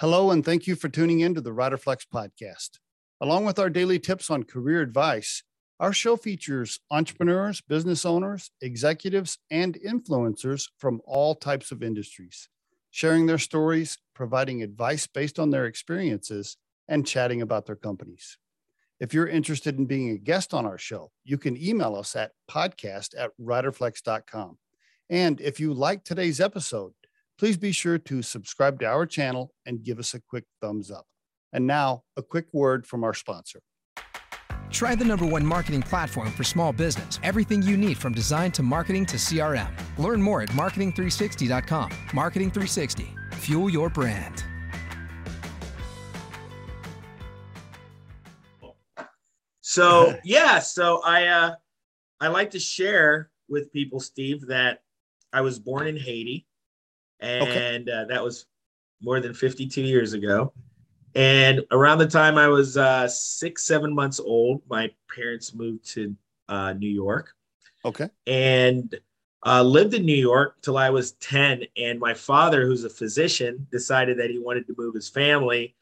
Hello, and thank you for tuning in to the RiderFlex podcast. Along with our daily tips on career advice, our show features entrepreneurs, business owners, executives, and influencers from all types of industries, sharing their stories, providing advice based on their experiences, and chatting about their companies. If you're interested in being a guest on our show, you can email us at podcast at riderflex.com. And if you like today's episode, please be sure to subscribe to our channel and give us a quick thumbs up. And now, a quick word from our sponsor. Try the number one marketing platform for small business. Everything you need from design to marketing to CRM. Learn more at marketing360.com. Marketing 360. Fuel your brand. So yeah, so I uh, I like to share with people, Steve, that I was born in Haiti, and okay. uh, that was more than 52 years ago. And around the time I was uh, six, seven months old, my parents moved to uh, New York. Okay. And uh, lived in New York till I was 10. And my father, who's a physician, decided that he wanted to move his family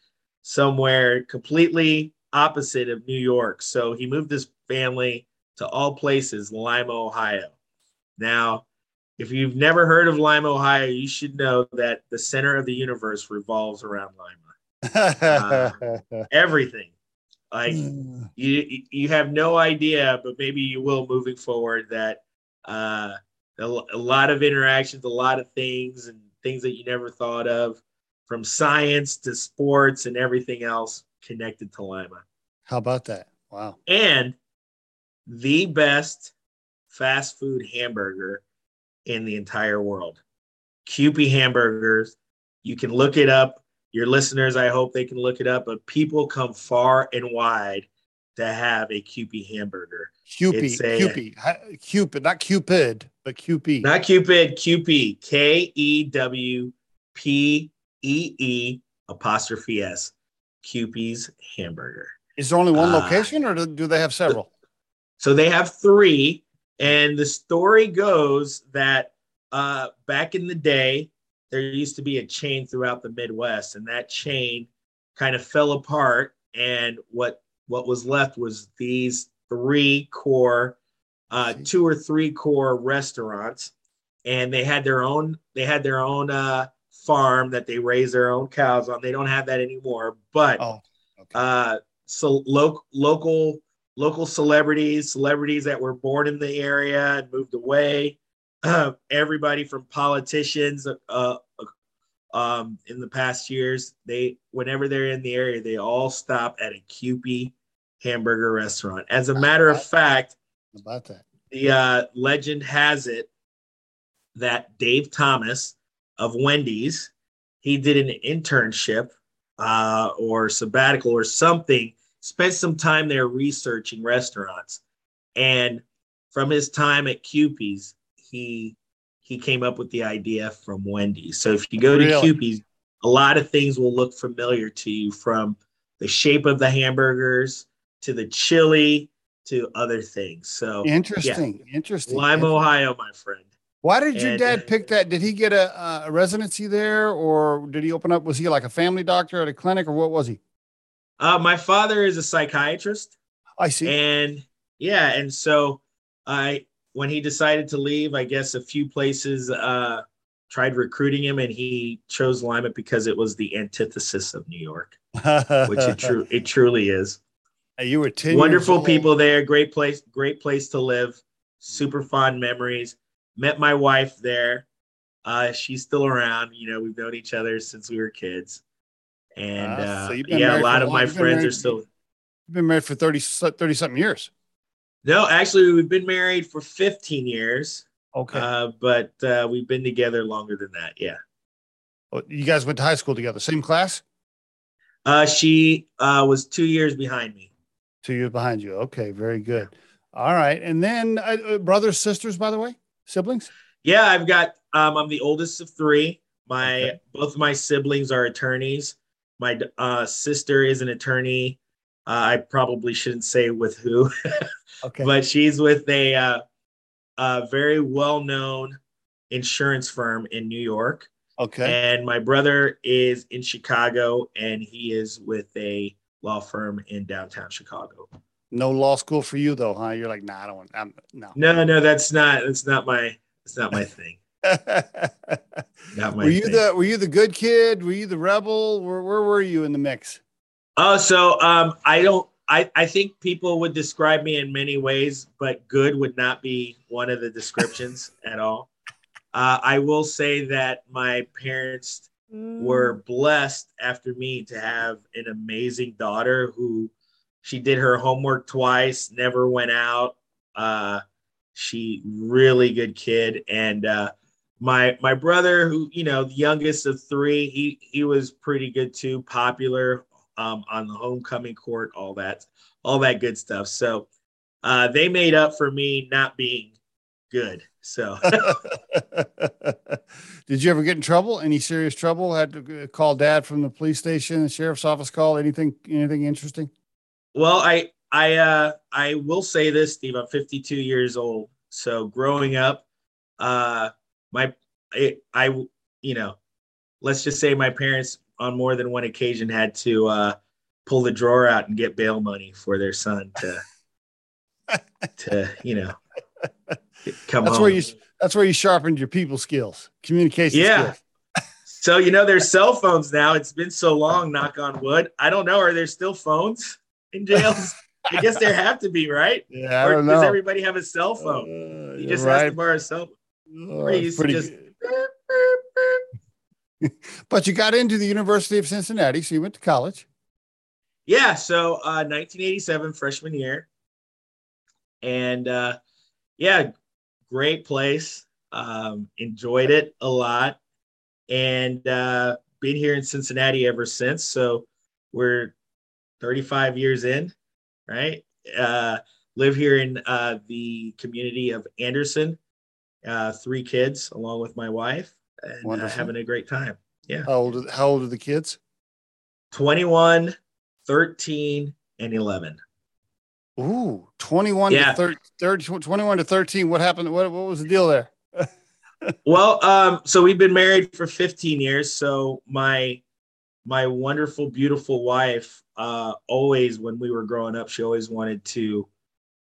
somewhere completely opposite of New York. So he moved his family to all places, Lima, Ohio. Now, if you've never heard of Lima, Ohio, you should know that the center of the universe revolves around Lima. uh, everything. Like you, you have no idea, but maybe you will moving forward. That uh, a, a lot of interactions, a lot of things, and things that you never thought of, from science to sports and everything else connected to Lima. How about that? Wow. And the best fast food hamburger in the entire world. Kewpee hamburgers. You can look it up. Your listeners, I hope they can look it up, but people come far and wide to have a Kewpee hamburger. Kewpee, Kewpee, Cupid, not Cupid, but Kewpee. Not Cupid, Kewpee, K E W P E E apostrophe S. Kewpee's hamburger. Is there only one uh, location or do they have several? So they have three. And the story goes that uh, back in the day, there used to be a chain throughout the Midwest, and that chain kind of fell apart. And what what was left was these three core, uh, two or three core restaurants, and they had their own they had their own uh, farm that they raise their own cows on. They don't have that anymore, but oh, okay. uh, so lo- local local celebrities, celebrities that were born in the area and moved away, uh, everybody from politicians uh, uh, um, in the past years. They, whenever they're in the area, they all stop at a Kewpee hamburger restaurant. As a matter of fact, about that, the uh, legend has it that Dave Thomas of Wendy's, he did an internship uh, or sabbatical or something spent some time there researching restaurants. And from his time at Kewpee's, he he came up with the idea from Wendy's. So if you go to really? Kewpee's, a lot of things will look familiar to you from the shape of the hamburgers to the chili to other things. So interesting, yeah. interesting. Lima, Ohio, my friend. Why did your and, dad uh, pick that? Did he get a, a residency there, or did he open up? Was he like a family doctor at a clinic, or what was he? Uh, my father is a psychiatrist. I see. And yeah, and so I when he decided to leave, I guess a few places uh, tried recruiting him, and he chose Lima because it was the antithesis of New York, which it true it truly is. You were 10 wonderful people there, great place, great place to live, super fond memories. Met my wife there. Uh, she's still around. You know, we've known each other since we were kids. And uh, so yeah, a lot of my friends married, are still. You've been married for 30, 30 something years. No, actually, we've been married for 15 years. Okay. Uh, but uh, we've been together longer than that. Yeah. Oh, you guys went to high school together, same class? Uh, she uh, was two years behind me. Two years behind you. Okay, very good. All right, and then uh, uh, brothers, sisters, by the way, siblings. Yeah, I've got. Um, I'm the oldest of three. My okay. both my siblings are attorneys. My uh, sister is an attorney. Uh, I probably shouldn't say with who, okay. but she's with a, uh, a very well known insurance firm in New York. Okay. And my brother is in Chicago, and he is with a law firm in downtown Chicago. No law school for you though, huh? You're like, nah, I don't want. I'm, no. No, no, that's not. That's not my. That's not my thing. Not were you thing. the Were you the good kid? Were you the rebel? Where Where were you in the mix? Oh, so um, I don't. I I think people would describe me in many ways, but good would not be one of the descriptions at all. Uh, I will say that my parents were blessed after me to have an amazing daughter who she did her homework twice, never went out. Uh, she really good kid, and uh, my my brother, who you know, the youngest of three, he he was pretty good too, popular um, on the homecoming court, all that, all that good stuff. So uh, they made up for me not being good. So Did you ever get in trouble? Any serious trouble? Had to uh, call dad from the police station, the sheriff's office call? Anything? Anything interesting? Well, I I uh I will say this, Steve. I'm 52 years old. So growing up, uh my I, I you know, let's just say my parents on more than one occasion had to uh pull the drawer out and get bail money for their son to to, you know, come That's home. where you. That's where you sharpened your people skills, communication Yeah. skills. So you know there's cell phones now. It's been so long, knock on wood. I don't know. Are there still phones in jails? I guess there have to be, right? Yeah, I or does everybody have a cell phone? Uh, You you're just has to borrow a cell Oh, or you it's used to pretty just- But you got into the University of Cincinnati, so you went to college. Yeah, so uh 1987 freshman year. And uh yeah, great place. Um enjoyed it a lot and uh been here in Cincinnati ever since. So we're 35 years in, right? Uh live here in uh the community of Anderson. Uh three kids along with my wife and uh, having a great time. Yeah. How old? Are, how old are the kids? 21, 13 and 11. Ooh, 21 Yeah. to 30, 30, 21 to 13. What happened? What, what was the deal there? Well, um, so we've been married for 15 years. So my my wonderful, beautiful wife, uh, always when we were growing up, she always wanted to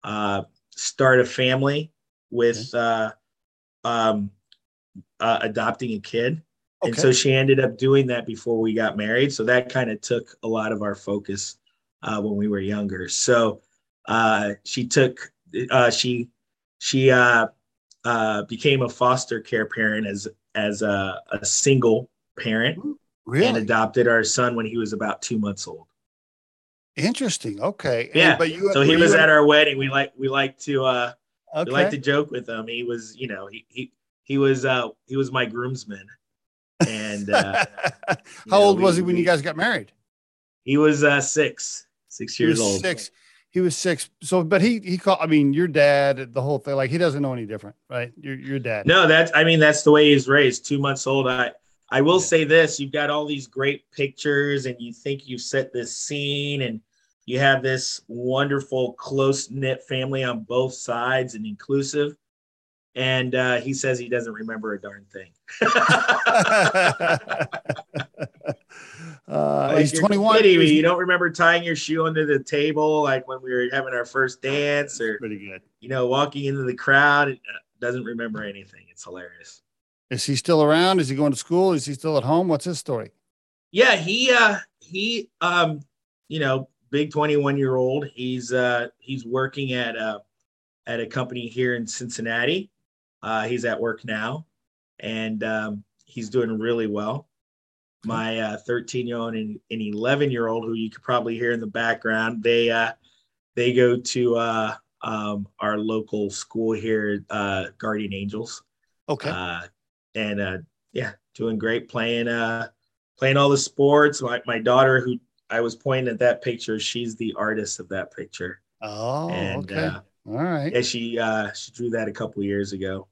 uh, start a family with uh, um, uh, adopting a kid. And so she ended up doing that before we got married. So that kind of took a lot of our focus uh, when we were younger. So uh, she took, uh, she, she uh, uh, became a foster care parent as as a, a single parent really? and adopted our son when he was about two months old. interesting. Okay. And- Yeah. but you, So he was you- at our wedding. We like we like to uh, Okay. we like to joke with him. He was, you know, he he he was uh, he was my groomsman, and uh, how know, old was he when we- you guys got married? he was uh, six six He years was old. six. He was six. So, but he he called. I mean, your dad, the whole thing. Like he doesn't know any different, right? Your your dad. No, that's I mean that's the way he's raised. Two months old. I I will Yeah. say this: you've got all these great pictures, and you think you've set this scene, and you have this wonderful close knit family on both sides and inclusive. And uh, he says he doesn't remember a darn thing. uh, Like, he's 21. kidding. You don't remember tying your shoe under the table like when we were having our first dance, or pretty good. you know walking into the crowd. It uh, doesn't remember anything. It's hilarious. Is he still around? Is he going to school? Is he still at home? What's his story? Yeah, he uh he um you know, big 21 year old. He's uh he's working at uh at a company here in Cincinnati. Uh he's at work now and um he's doing really well. My uh 13 year old and, and 11 year old who you could probably hear in the background, they uh they go to uh um our local school here uh Guardian Angels. Okay. Uh, and uh, yeah, doing great playing uh, playing all the sports. My, my daughter, who I was pointing at that picture, she's the artist of that picture. oh, and okay. uh, All right. yeah, she uh, she drew that a couple years ago.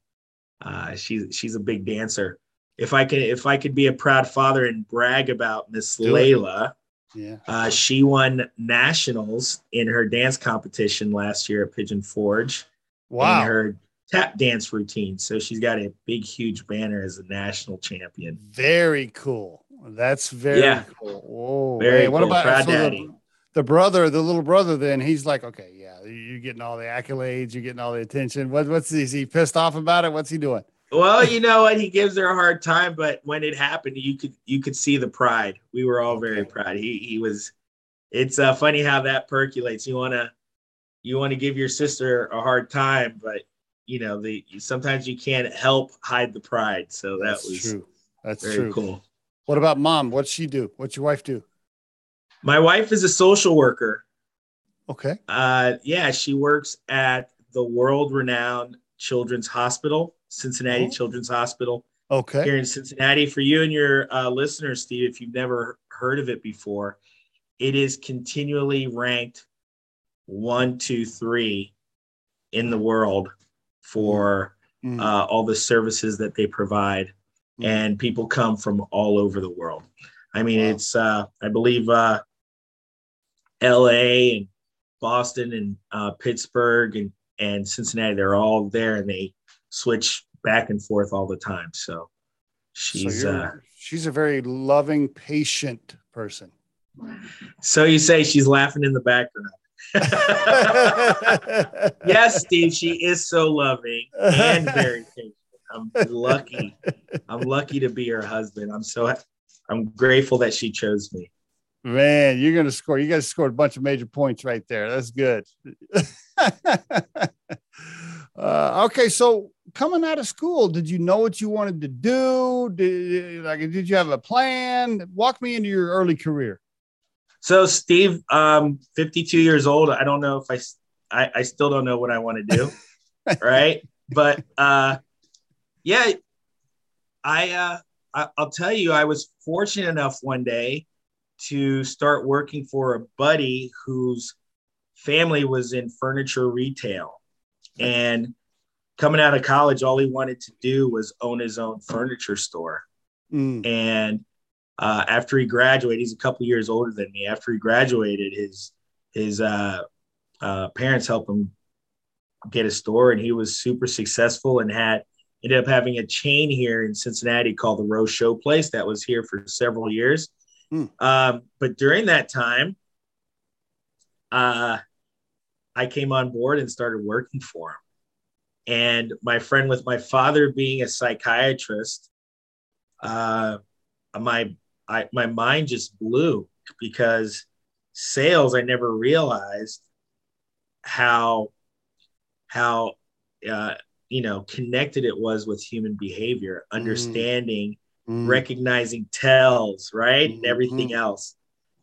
Uh, she's she's a big dancer. If I could if I could be a proud father and brag about Miss Layla, Yeah. uh, she won nationals in her dance competition last year at Pigeon Forge. Wow. in her tap dance routine. So she's got a big, huge banner as a national champion. Very cool. That's very yeah. cool. Whoa, very man. What cool. about Proud so the, the, brother, the little brother? Then he's like, okay, yeah, you're getting all the accolades, you're getting all the attention. What, what's is he pissed off about it? What's he doing? Well, you know what? He gives her a hard time, but when it happened, you could you could see the pride. We were all very okay. proud. He he was. It's uh, funny how that percolates. You wanna you want to give your sister a hard time, but you know the sometimes you can't help hide the pride. So that That's was true. That's very true. cool. What about mom? What's she do? What's your wife do? My wife is a social worker. Okay. Uh, yeah, she works at the world-renowned Children's Hospital, Cincinnati oh. Children's Hospital. Okay. Here in Cincinnati, for you and your uh, listeners, Steve, if you've never heard of it before, it is continually ranked one, two, three in the world for mm. uh, all the services that they provide, mm. and people come from all over the world. I mean, wow. it's uh, I believe uh, L.A. and Boston and uh, Pittsburgh and and Cincinnati. They're all there, and they switch back and forth all the time. So she's so uh, she's a very loving, patient person. So you say she's laughing in the background. yes, Steve, she is so loving and very patient. I'm lucky. I'm lucky to be her husband. I'm so I'm grateful that she chose me. Man, you're gonna score. You guys scored a bunch of major points right there. That's good. uh, okay, so coming out of school, did you know what you wanted to do? Did like did you have a plan? Walk me into your early career. So Steve, um, 52 years old. I don't know if I, I, I still don't know what I want to do. right. But, uh, yeah, I, uh, I, I'll tell you, I was fortunate enough one day to start working for a buddy whose family was in furniture retail. And coming out of college, all he wanted to do was own his own furniture store. Mm. And uh, after he graduated, he's a couple years older than me. After he graduated, his his uh, uh, parents helped him get a store, and he was super successful and had ended up having a chain here in Cincinnati called the Rose Show Place that was here for several years. Hmm. Um, but during that time, uh, I came on board and started working for him. And my friend, with my father being a psychiatrist, uh, my I my mind just blew because sales I never realized how how uh, you know connected it was with human behavior, mm. understanding, mm. recognizing tells, right, mm-hmm. and everything else.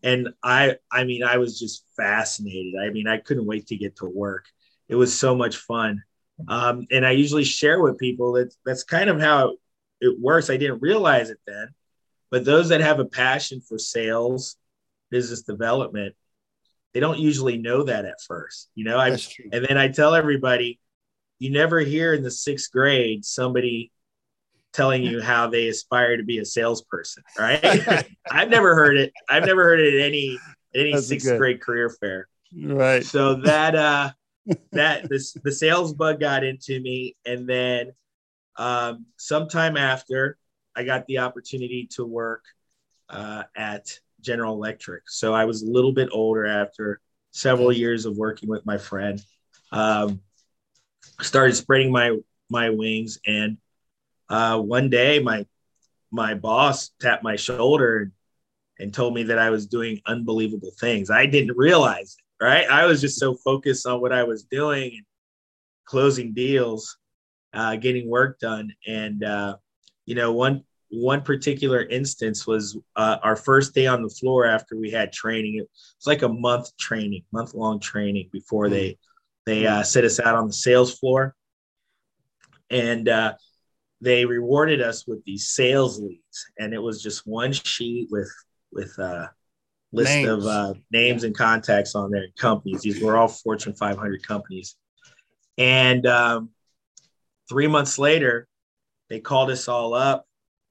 And I I mean I was just fascinated. I mean I couldn't wait to get to work. It was so much fun. Um, and I usually share with people that that's kind of how it works. I didn't realize it then, but those that have a passion for sales, business development, they don't usually know that at first. You know, I and then I tell everybody, you never hear in the sixth grade somebody telling you how they aspire to be a salesperson, right? I've never heard it. I've never heard it at any any That's sixth good. grade career fair. Right. So that uh that this the sales bug got into me, and then um sometime after I got the opportunity to work uh, at General Electric. So I was a little bit older after several years of working with my friend. Um, started spreading my my wings, and uh, one day my my boss tapped my shoulder and, told me that I was doing unbelievable things. I didn't realize it, right? I was just so focused on what I was doing and closing deals, uh, getting work done, and uh, you know, one one particular instance was uh, our first day on the floor after we had training. It was like a month training, month long training before they they uh, set us out on the sales floor, and uh, they rewarded us with these sales leads, and it was just one sheet with with a uh, list names. of uh, names and contacts on there, companies. These were all Fortune 500 companies, and um, three months later they called us all up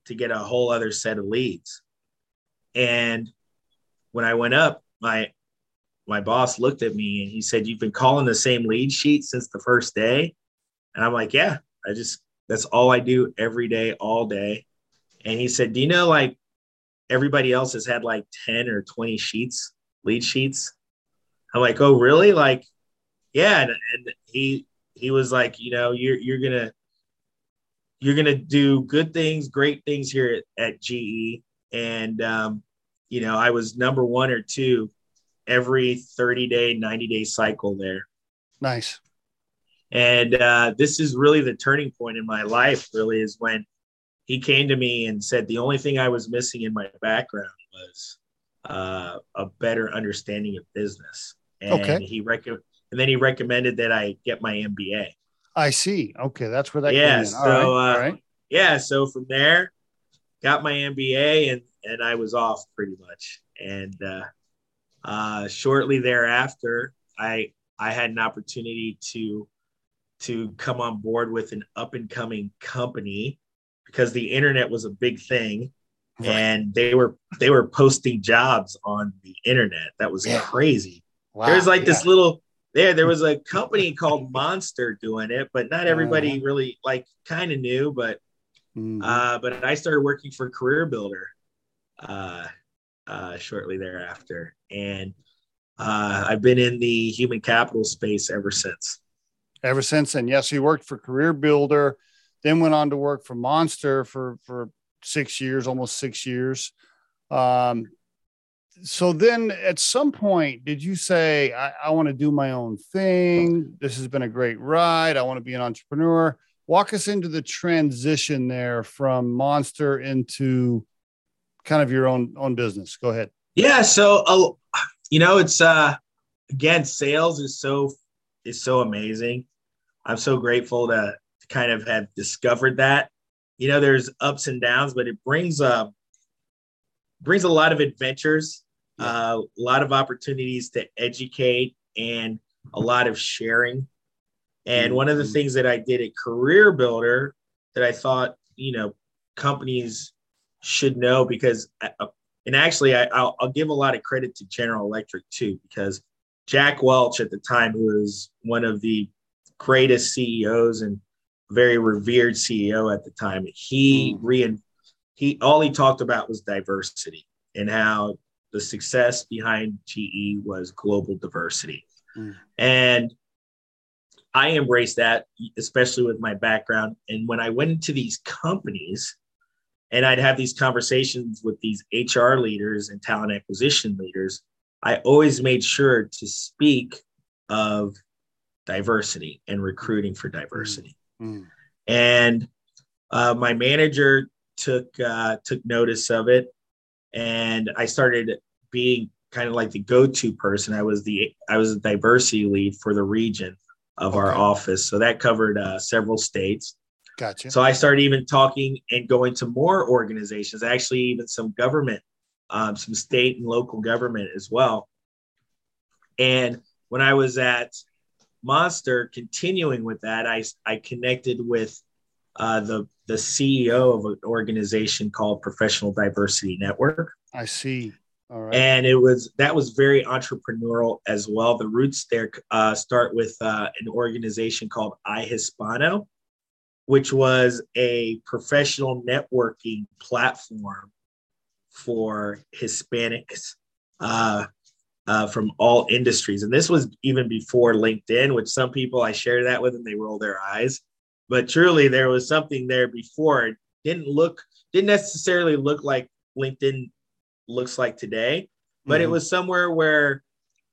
to get a whole other set of leads. And when I went up, my my boss looked at me and he said, "You've been calling the same lead sheet since the first day." And I'm like, yeah, I just, that's all I do every day, all day. And he said, do you know, like everybody else has had like 10 or 20 sheets, lead sheets. I'm like, oh, really? Like, yeah. And, and he, he was like, you know, you're, you're going to, you're going to do good things, great things here at, at GE. And, um, you know, I was number one or two every 30 day, 90 day cycle there. Nice. And uh, this is really the turning point in my life, really, is when he came to me and said the only thing I was missing in my background was uh, a better understanding of business. And okay. he rec- and then he recommended that I get my MBA. I see. Okay, that's where that yeah. So, right. Uh, right. yeah. So from there, got my MBA and and I was off pretty much. And uh, uh, shortly thereafter, I I had an opportunity to to come on board with an up and coming company because the internet was a big thing right. and they were they were posting jobs on the internet that was yeah. crazy wow. there was like yeah. this little there there was a company called monster doing it but not everybody uh, really like kind of knew but mm-hmm. uh but i started working for career builder uh uh shortly thereafter and uh i've been in the human capital space ever since ever since then yes he worked for career builder then went on to work for Monster for for six years, almost six years. Um, so then at some point, did you say, I, I want to do my own thing? This has been a great ride. I want to be an entrepreneur. Walk us into the transition there from Monster into kind of your own own business. Go ahead. Yeah. So, uh, you know, it's uh, again, sales is so is so amazing. I'm so grateful to kind of have discovered that. You know, there's ups and downs, but it brings uh brings a lot of adventures, uh, a lot of opportunities to educate and a lot of sharing. And one of the mm-hmm. things that I did at Career Builder that I thought, you know, companies should know because, uh, uh, and actually, I, will I'll give a lot of credit to General Electric too, because Jack Welch at the time, who was one of the greatest CEOs and very revered CEO at the time. He mm. re he all he talked about was diversity and how the success behind GE was global diversity. Mm. And I embraced that, especially with my background. And when I went into these companies and I'd have these conversations with these HR leaders and talent acquisition leaders, I always made sure to speak of diversity and recruiting for diversity. Mm. And uh, my manager took uh, took notice of it, and I started being kind of like the go-to person. I was the I was a diversity lead for the region of okay. our office, so that covered uh, several states. Gotcha. So I started even talking and going to more organizations, actually even some government, um, some state and local government as well. And when I was at Monster, continuing with that, I, I connected with uh, the, the CEO of an organization called Professional Diversity Network. I see. All right. And it was that was very entrepreneurial as well. The roots there uh, start with uh, an organization called iHispano, which was a professional networking platform for Hispanics. Uh, uh, from all industries. And this was even before LinkedIn, which some people I shared that with and they roll their eyes. But truly, there was something there before. It didn't look, didn't necessarily look like LinkedIn looks like today, but mm-hmm. it was somewhere where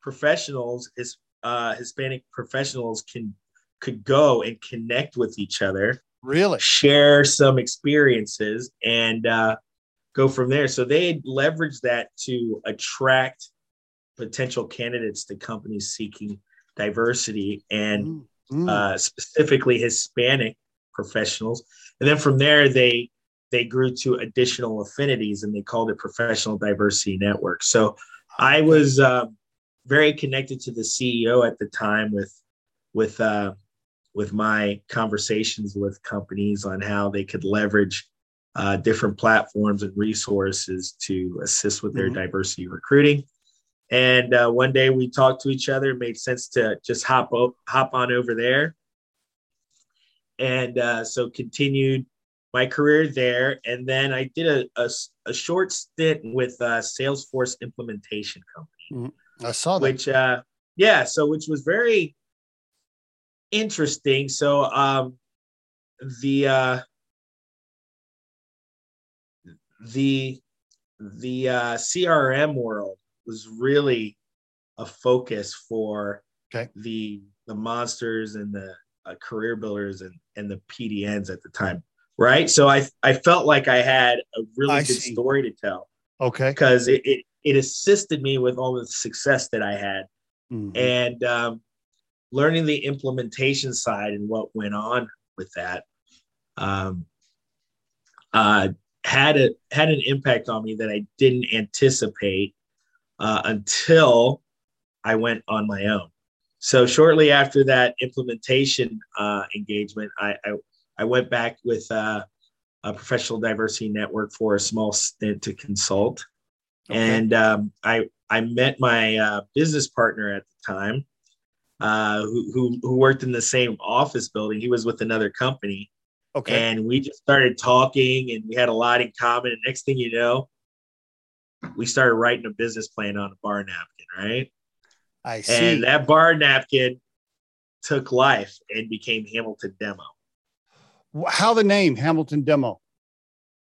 professionals, his, uh, Hispanic professionals, can could go and connect with each other, really share some experiences, and uh, go from there. So they leveraged that to attract potential candidates to companies seeking diversity and mm, mm. Uh, specifically Hispanic professionals. And then from there, they they grew to additional affinities and they called it Professional Diversity Network. So I was uh, very connected to the CEO at the time with with uh, with my conversations with companies on how they could leverage uh, different platforms and resources to assist with their mm-hmm. diversity recruiting. And uh, one day we talked to each other. It made sense to just hop hop on over there. and uh, so continued my career there. And then I did a, a, a short stint with uh, Salesforce Implementation Company. Mm, I saw that. Which, uh, yeah, so which was very interesting. So um, the uh, the the uh, CRM world was really a focus for okay. the the monsters and the uh, career builders and and the PDNs at the time, right? So I I felt like I had a really I good see. story to tell Okay. because it, it it assisted me with all the success that I had Mhm. and um, learning the implementation side and what went on with that um, uh, had a had an impact on me that I didn't anticipate uh, until I went on my own. So shortly after that implementation uh, engagement, I, I I went back with uh, a professional diversity network for a small stint to consult, Okay. and um, I I met my uh, business partner at the time, uh, who, who who worked in the same office building. He was with another company, okay. and we just started talking, and we had a lot in common. And next thing you know, we started writing a business plan on a bar napkin, right? I see. And that bar napkin took life and became Hamilton Demo. How the name Hamilton Demo?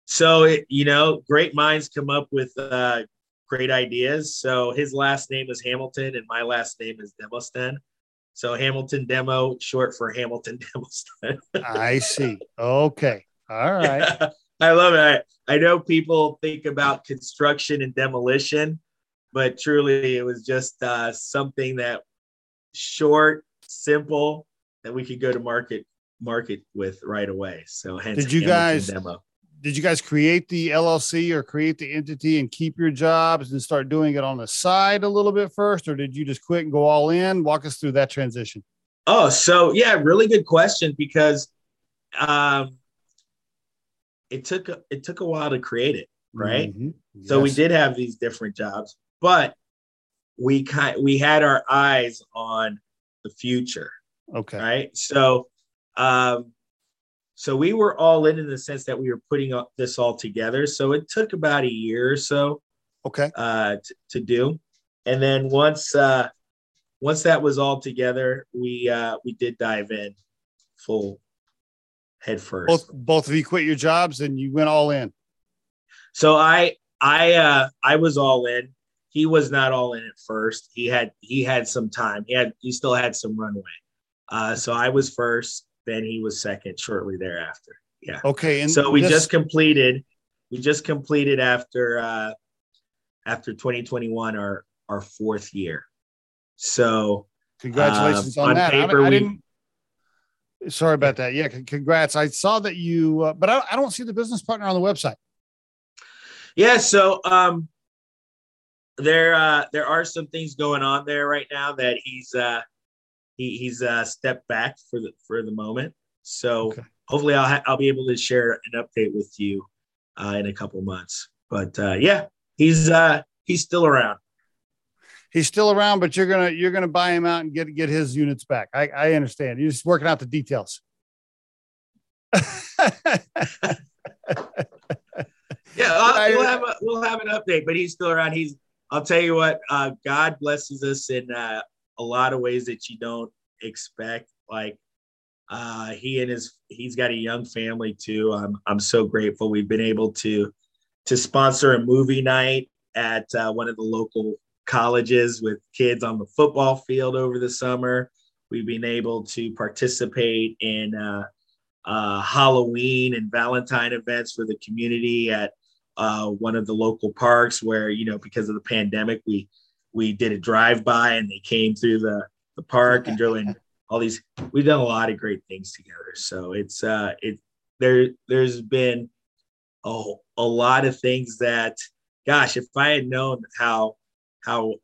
So it, you know, great minds come up with uh, great ideas. So his last name is Hamilton, and my last name is Demosthenes. So Hamilton Demo, short for Hamilton Demosthenes. I see. Okay. All right. I love it. I, I know people think about construction and demolition, but truly it was just uh, something that short, simple that we could go to market market with right away. So hence Did you Hamilton guys- demo. Did you guys create the LLC or create the entity and keep your jobs and start doing it on the side a little bit first, or did you just quit and go all in? Walk us through that transition. Oh, so yeah, really good question because um, it took it took a while to create it, right? Mhm. So we did have these different jobs, but we kind we had our eyes on the future, Okay. right? So, um, so we were all in in the sense that we were putting this all together. So it took about a year or so Okay. uh, t- to do, and then once uh, once that was all together, we uh, we did dive in full head first. Both both of you quit your jobs and you went all in. So I I uh I was all in. He was not all in at first. He had he had some time. He had he still had some runway. Uh so I was first, then he was second shortly thereafter. Yeah. Okay. And so we this- just completed we just completed after uh after 2021 our our fourth year. So congratulations um, on, on that. Paper, I, we- didn't. Sorry about that. Yeah, con- congrats. I saw that you, uh, but I, I don't see the business partner on the website. Yeah, so um there uh there are some things going on there right now that he's uh he, he's uh stepped back for the for the moment. So Okay. hopefully I'll ha- I'll be able to share an update with you uh in a couple months. But uh yeah, he's uh he's still around. He's still around, but you're gonna you're gonna buy him out and get get his units back. I, I understand. You're just working out the details. Yeah, I'll, we'll have a, we'll have an update, but he's still around. He's I'll tell you what, uh God blesses us in uh, a lot of ways that you don't expect. Like uh he and his he's got a young family too. I'm I'm so grateful we've been able to to sponsor a movie night at uh, one of the local colleges with kids on the football field over the summer. We've been able to participate in uh, uh, Halloween and Valentine events for the community at uh, one of the local parks where you know because of the pandemic we we did a drive by and they came through the the park and drilling all these we've done a lot of great things together. So it's uh it there there's been a, a lot of things that gosh if i had known how how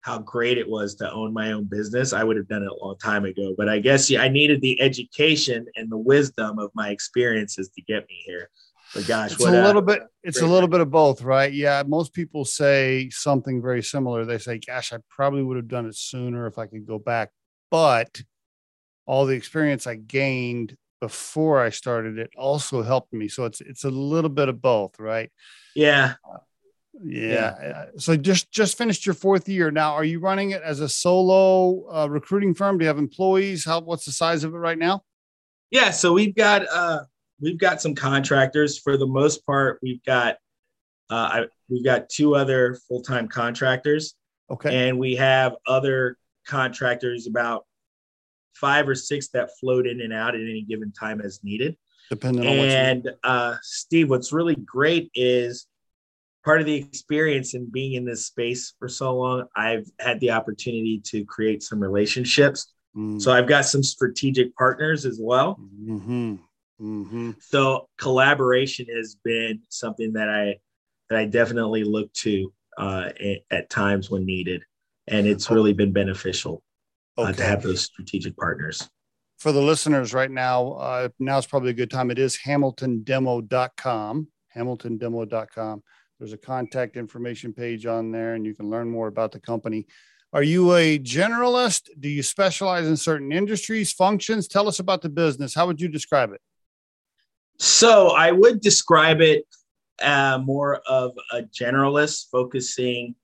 how great it was to own my own business i would have done it a long time ago. But i guess yeah, i needed the education and the wisdom of my experiences to get me here but gosh it's what a a- little bit it's a little bit of both right yeah most people say something very similar they say gosh i probably would have done it sooner if i could go back but all the experience I gained before I started it also helped me. So it's it's a little bit of both, right? Yeah. Yeah. yeah. So just just finished your fourth year. Now, are you running it as a solo uh, recruiting firm? Do you have employees? How what's the size of it right now? Yeah. So we've got uh, we've got some contractors. For the most part, we've got uh, I, we've got two other full time contractors. Okay. And we have other contractors, about five or six that float in and out at any given time as needed. Depending on and uh, Steve, what's really great is part of the experience in being in this space for so long, I've had the opportunity to create some relationships. Mm. So I've got some strategic partners as well. Mm-hmm. Mm-hmm. So collaboration has been something that I that I definitely look to uh, at times when needed, and it's really been beneficial okay. uh, to have those strategic partners. For the listeners right now, uh, now is probably a good time. It is hamiltondemo.com, hamiltondemo.com. There's a contact information page on there, and you can learn more about the company. Are you a generalist? Do you specialize in certain industries, functions? Tell us about the business. How would you describe it? So, I would describe it uh, more of a generalist, focusing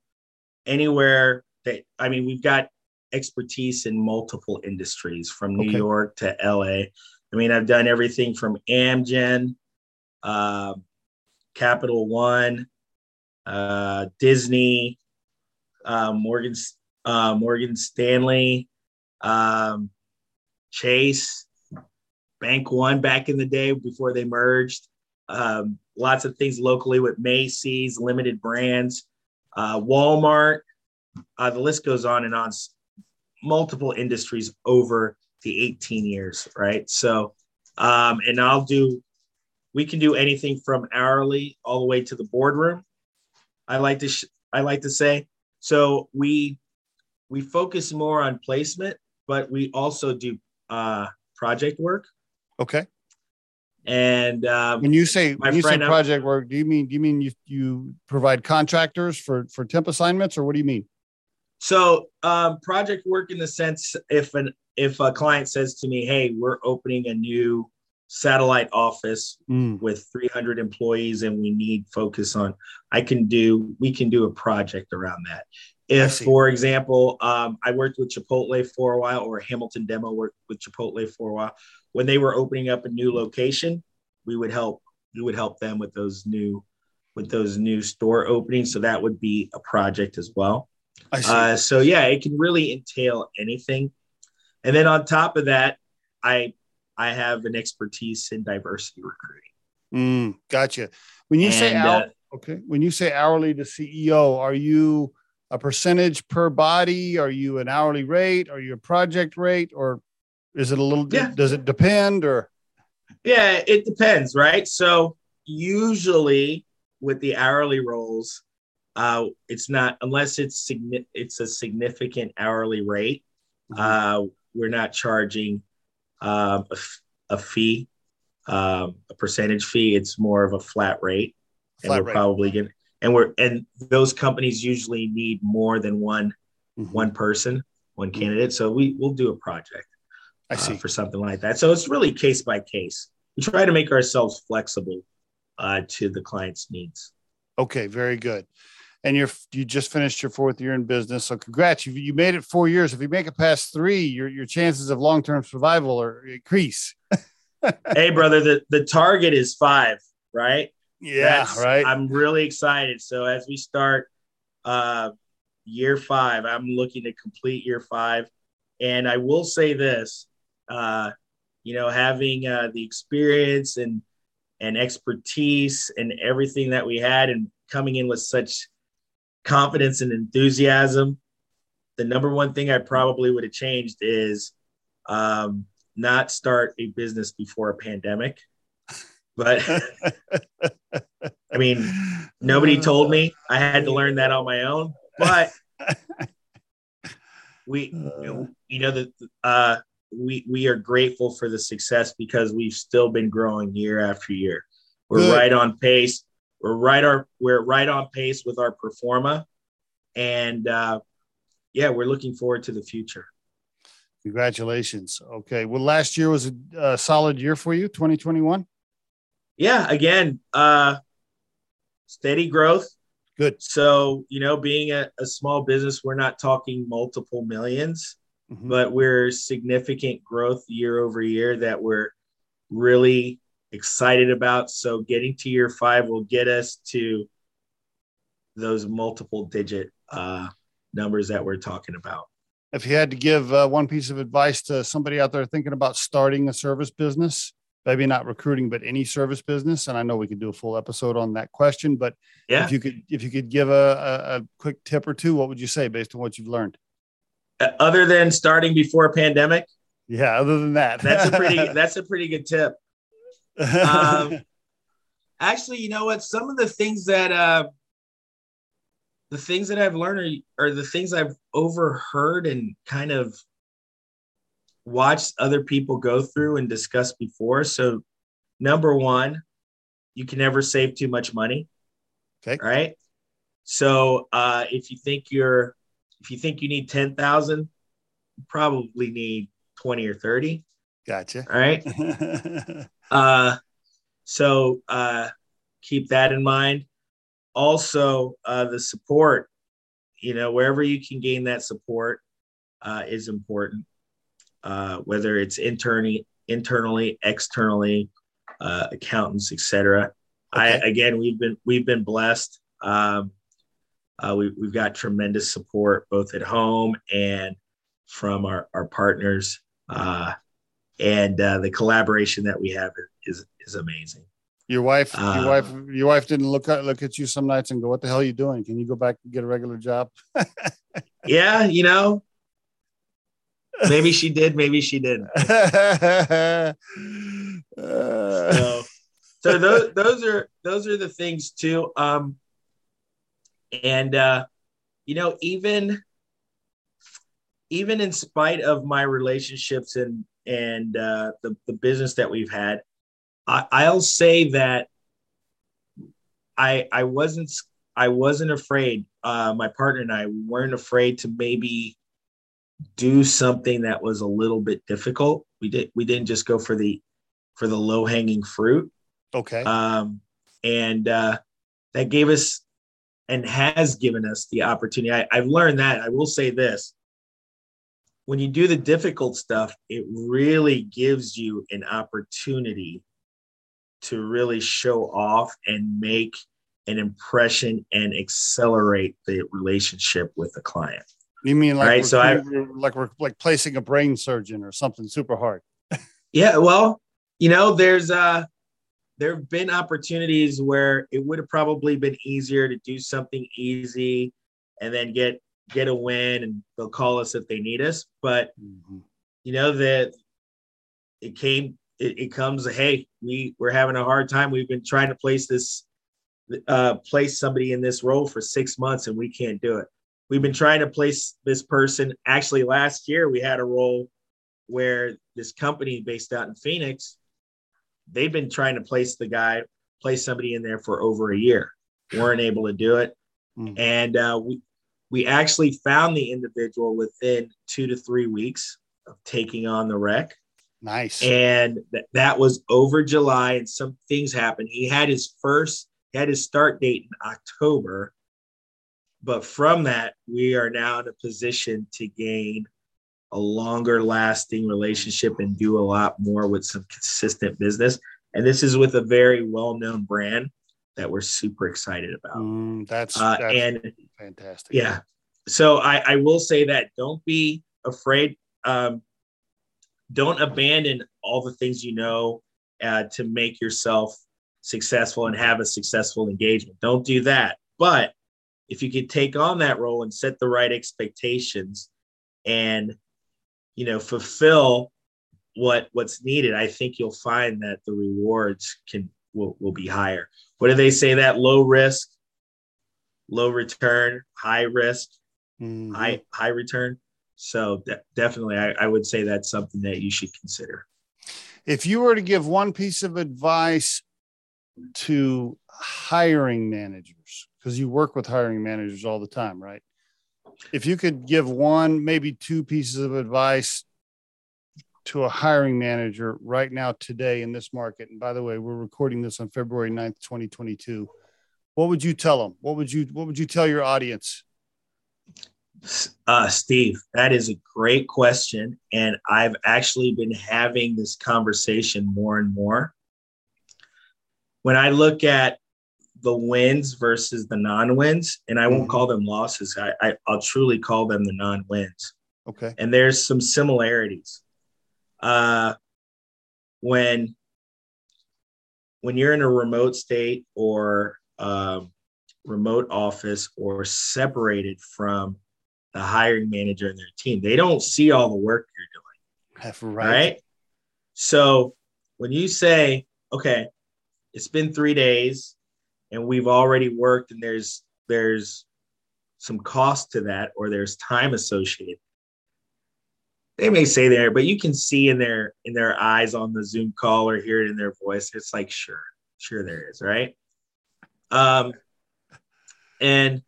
anywhere that, I mean, we've got expertise in multiple industries from New okay. York to LA. I mean, I've done everything from Amgen, uh, Capital One, uh, Disney, uh, Morgan uh, Morgan Stanley, um, Chase, Bank One back in the day before they merged. Um, lots of things locally with Macy's, limited brands, uh, Walmart. Uh, the list goes on and on. Multiple industries over the 18 years, right? So, um, and I'll do. We can do anything from hourly all the way to the boardroom. I like to sh- I like to say. So we we focus more on placement, but we also do uh, project work. Okay. And um, when you say when you say project work, do you mean do you mean you you provide contractors for for temp assignments, or what do you mean? So um, project work in the sense if an if a client says to me, "Hey, we're opening a new satellite office mm. with 300 employees and we need focus on i can do we can do a project around that if for example um, i worked with chipotle for a while or hamilton demo worked with chipotle for a while when they were opening up a new location we would help we would help them with those new with those new store openings so that would be a project as well uh, so yeah it can really entail anything and then on top of that i I have an expertise in diversity recruiting. Mm, gotcha. When you and, say hour, uh, okay, when you say hourly to CEO, are you a percentage per body? Are you an hourly rate? Are you a project rate? Or is it a little? Yeah. Does it depend? Or yeah, it depends, right? So usually with the hourly roles, uh, it's not unless it's signi- it's a significant hourly rate. Mm-hmm. Uh, we're not charging um, a, a, fee, um, a percentage fee. It's more of a flat rate, flat and we're rate. probably gonna and we're and those companies usually need more than one mm-hmm. one person, one mm-hmm. candidate. So we we will do a project. I uh, see uh, for something like that. So it's really case by case. We try to make ourselves flexible uh, to the client's needs. Okay, very good and you're you just finished your fourth year in business. So congrats, you you made it four years. If you make it past three, your your chances of long term survival are increase. hey, brother, the the target is five, right? Yeah, That's, right. I'm really excited. So as we start uh, year five, I'm looking to complete year five, and I will say this, uh, you know, having uh, the experience and and expertise and everything that we had, and coming in with such confidence and enthusiasm. The number one thing I probably would have changed is um, not start a business before a pandemic. But I mean, nobody told me. I had to learn that on my own. But we, you know, that uh, we we are grateful for the success because we've still been growing year after year. We're Good. right on pace we're right our we're right on pace with our pro forma, and uh, yeah, we're looking forward to the future. Congratulations. Okay. Well, last year was a, a solid year for you, 2021. Yeah. Again, uh, steady growth. Good. So, you know, being a, a small business, we're not talking multiple 1000000s mm-hmm. but we're significant growth year over year that we're really excited about. So, getting to year five will get us to those multiple digit uh, numbers that we're talking about. If you had to give uh, one piece of advice to somebody out there thinking about starting a service business, maybe not recruiting, but any service business, and I know we could do a full episode on that question, but yeah. if you could, if you could give a, a, a quick tip or two, what would you say based on what you've learned? Uh, other than starting before a pandemic, yeah. Other than that, that's a pretty that's a pretty good tip. Um, actually, you know what? Some of the things that uh, the things that I've learned are, are the things I've overheard and kind of watched other people go through and discuss before. So, number one, you can never save too much money. Okay. Right. So, uh, if you think you're, if you think you need 10,000, you probably need 20 or 30. Gotcha. All right. uh, so, uh, keep that in mind also uh, the support you know wherever you can gain that support uh, is important uh, whether it's internally internally externally uh, accountants etc okay. i again we've been we've been blessed um, uh, we, we've got tremendous support both at home and from our, our partners uh, and the collaboration that we have is is amazing your wife, uh, your wife, your wife didn't look at look at you some nights and go, "What the hell are you doing? Can you go back and get a regular job?" yeah, you know, maybe she did, maybe she didn't. so, so those those are those are the things too. Um, and uh, you know, even even in spite of my relationships and and uh, the the business that we've had, I, will say that I I wasn't I wasn't afraid. Uh, my partner and I weren't afraid to maybe do something that was a little bit difficult. We did we didn't just go for the for the low hanging fruit. Okay. Um, and uh, that gave us and has given us the opportunity. I, I've learned that. I will say this: when you do the difficult stuff, it really gives you an opportunity to really show off and make an impression and accelerate the relationship with the client. You mean like right? so I, like we're like placing a brain surgeon or something super hard. yeah, well, you know, there's uh there have been opportunities where it would have probably been easier to do something easy and then get get a win and they'll call us if they need us. But mm-hmm. you know that it came it, it comes hey we we're having a hard time we've been trying to place this uh place somebody in this role for six months and we can't do it we've been trying to place this person actually last year we had a role where this company based out in phoenix they've been trying to place the guy place somebody in there for over a year weren't able to do it mm. and uh, we we actually found the individual within two to three weeks of taking on the req. Nice. And th- that was over July, and some things happened. He had his first, he had his start date in October. But from that, we are now in a position to gain a longer lasting relationship and do a lot more with some consistent business. And this is with a very well known brand that we're super excited about. Mm, that's, uh, that's and fantastic. Yeah. So I, I will say that don't be afraid. Um, don't abandon all the things you know uh, to make yourself successful and have a successful engagement. Don't do that. But if you could take on that role and set the right expectations and you know fulfill what what's needed, I think you'll find that the rewards can will, will be higher. What do they say that low risk, low return, high risk, mm-hmm. high high return? So de- definitely, I, I would say that's something that you should consider. If you were to give one piece of advice to hiring managers, because you work with hiring managers all the time, right? If you could give one, maybe two pieces of advice to a hiring manager right now today in this market? And by the way, we're recording this on February 9th, 2022. What would you tell them? What would you what would you tell your audience? Uh, Steve, that is a great question. And I've actually been having this conversation more and more. When I look at the wins versus the non-wins, and I won't mm-hmm. call them losses. I, I will truly call them the non-wins. Okay. And there's some similarities. Uh, when when you're in a remote state or um, remote office or separated from the hiring manager and their team, they don't see all the work you're doing. That's right. Right. So when you say, okay, it's been three days, and we've already worked and there's there's some cost to that or there's time associated. They may say there but you can see in their in their eyes on the zoom call or hear it in their voice it's like sure sure there is right? Um and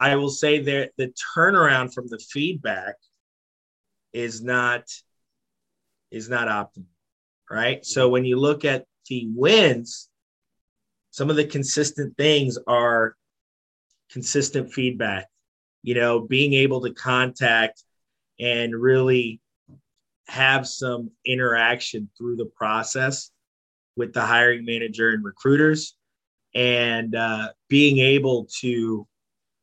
i will say that the turnaround from the feedback is not is not optimal right? So when you look at the wins some of the consistent things are consistent feedback you know being able to contact and really have some interaction through the process with the hiring manager and recruiters and uh, being able to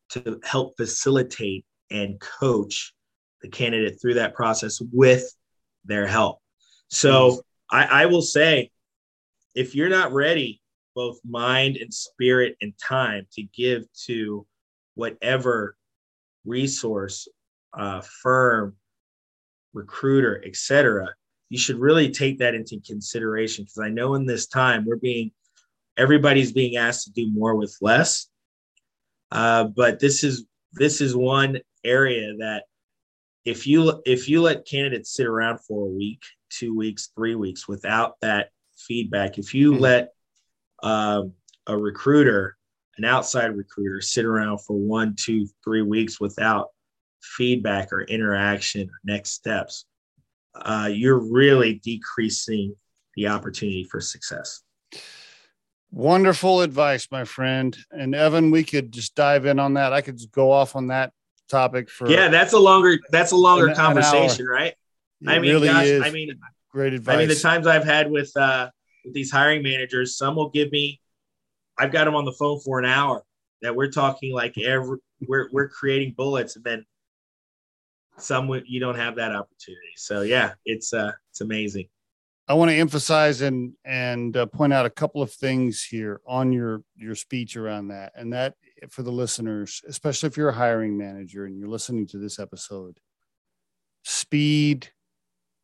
to help facilitate and coach the candidate through that process with their help. So I, I will say if you're not ready both mind and spirit and time to give to whatever resource, uh, firm, recruiter, etc. You should really take that into consideration because I know in this time we're being everybody's being asked to do more with less. Uh, but this is this is one area that if you if you let candidates sit around for a week, two weeks, three weeks without that feedback, if you mm-hmm. let um, a recruiter, an outside recruiter, sit around for one, two, three weeks without feedback or interaction or next steps, uh, you're really decreasing the opportunity for success. Wonderful advice, my friend. And Evan, we could just dive in on that. I could just go off on that topic for yeah. That's a longer that's a longer an, conversation, an right? It I mean, really gosh. I mean, great advice. I mean, the times I've had with uh, with these hiring managers, some will give me, I've got them on the phone for an hour that we're talking like every, we're, we're creating bullets and then some you don't have that opportunity. So yeah, it's, uh, it's amazing. I want to emphasize and and uh, point out a couple of things here on your your speech around that, and that for the listeners, especially if you're a hiring manager and you're listening to this episode, speed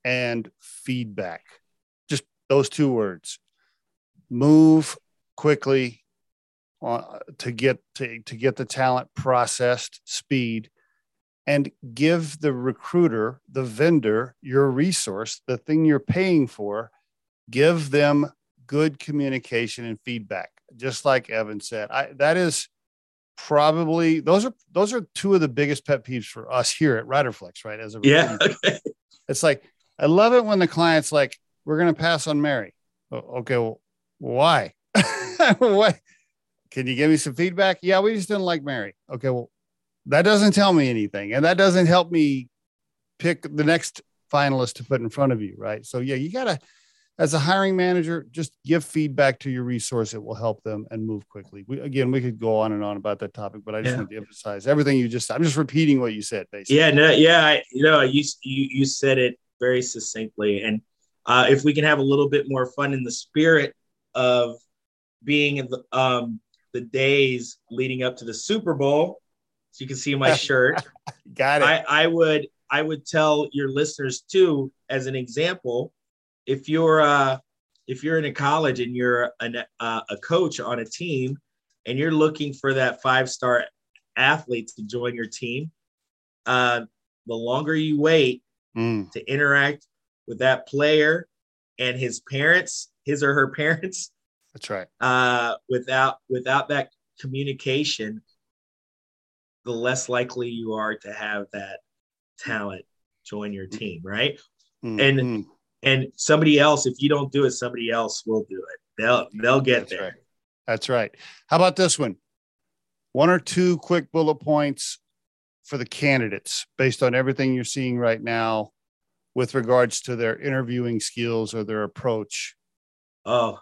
and feedback those two words move quickly uh, to get to, to get the talent processed speed and give the recruiter the vendor your resource the thing you're paying for give them good communication and feedback. Just like evan said I, that is probably those are those are two of the biggest pet peeves for us here at riderflex right as a yeah it's like i love it when the client's like we're going to pass on Mary. Okay, well, why? what? Can you give me some feedback? Yeah, we just didn't like Mary. Okay, well, that doesn't tell me anything, and that doesn't help me pick the next finalist to put in front of you, right? So yeah, you gotta, as a hiring manager, just give feedback to your resource. It will help them and move quickly. We, again, we could go on and on about that topic, but I just yeah. want to emphasize everything you just. I'm just repeating what you said, basically. Yeah, no, yeah, I, you know, you you you said it very succinctly, and uh, if we can have a little bit more fun in the spirit of being in the, um, the days leading up to the Super Bowl, so you can see my shirt. Got it. I, I would I would tell your listeners too, as an example, if you're uh, if you're in a college and you're an, uh, a coach on a team and you're looking for that five star athlete to join your team, uh, the longer you wait mm. to interact with that player and his parents, his or her parents. That's right. Uh, without without that communication, the less likely you are to have that talent join your team, right? Mm-hmm. And and somebody else, if you don't do it, somebody else will do it. They'll they'll get That's there. right. That's right. How about this one? One or two quick bullet points for the candidates based on everything you're seeing right now with regards to their interviewing skills or their approach. Oh,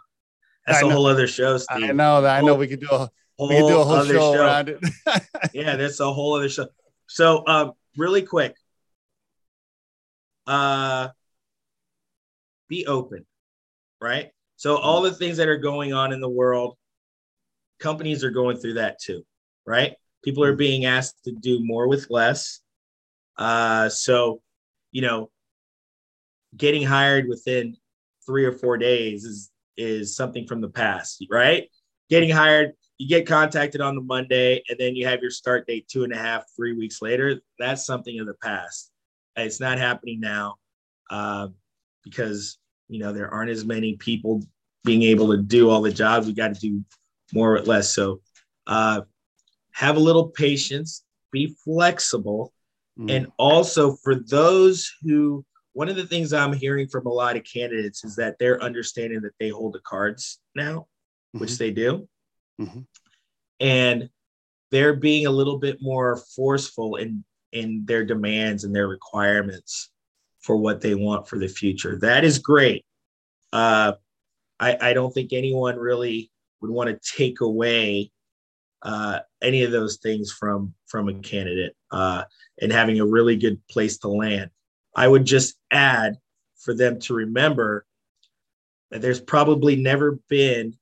that's I a know- whole other show, Steve. I know that. I know we could do a Whole we could do a whole other show, around it. yeah, that's a whole other show. So, um, really quick, uh, be open, right? So, all the things that are going on in the world, companies are going through that too, right? People are being asked to do more with less. Uh, so, you know, getting hired within three or four days is is something from the past, right? Getting hired you get contacted on the Monday and then you have your start date two and a half, three weeks later. That's something of the past. It's not happening now uh, because you know there aren't as many people being able to do all the jobs. We got to do more with less. So uh, have a little patience, be flexible, Mm. and also for those who one of the things i'm hearing from a lot of candidates is that they're understanding that they hold the cards now which Mhm. they do Mhm. and they're being a little bit more forceful in in their demands and their requirements for what they want for the future that is great uh i i don't think anyone really would want to take away uh, any of those things from from a candidate uh, and having a really good place to land. I would just add for them to remember that there's probably never been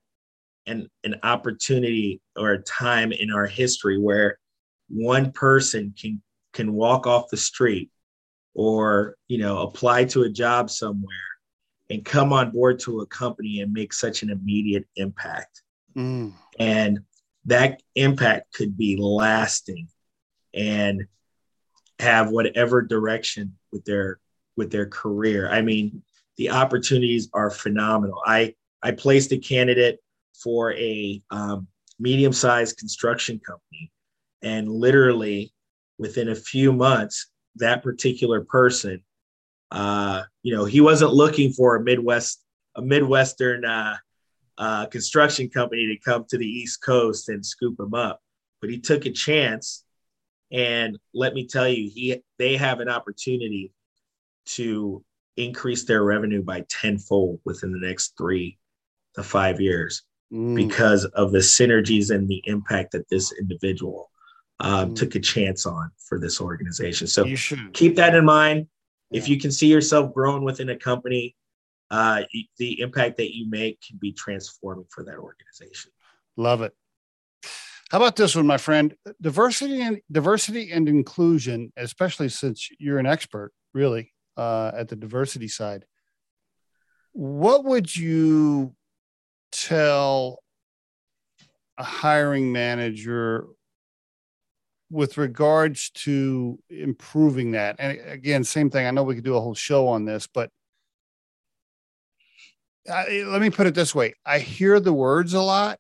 an an opportunity or a time in our history where one person can can walk off the street or you know apply to a job somewhere and come on board to a company and make such an immediate impact Mm. and that impact could be lasting and have whatever direction with their with their career i mean the opportunities are phenomenal i i placed a candidate for a um, medium-sized construction company and literally within a few months that particular person uh, you know he wasn't looking for a midwest a midwestern uh, uh, construction company to come to the East Coast and scoop him up. But he took a chance, and let me tell you, he they have an opportunity to increase their revenue by tenfold within the next three to five years Mm. because of the synergies and the impact that this individual um, Mm. took a chance on for this organization. So keep that in mind. If you can see yourself growing within a company, uh, the impact that you make can be transforming for that organization. Love it. How about this one, my friend? Diversity and diversity and inclusion, especially since you're an expert, really, uh, at the diversity side. What would you tell a hiring manager with regards to improving that? And again, same thing. I know we could do a whole show on this, but I, let me put it this way: I hear the words a lot,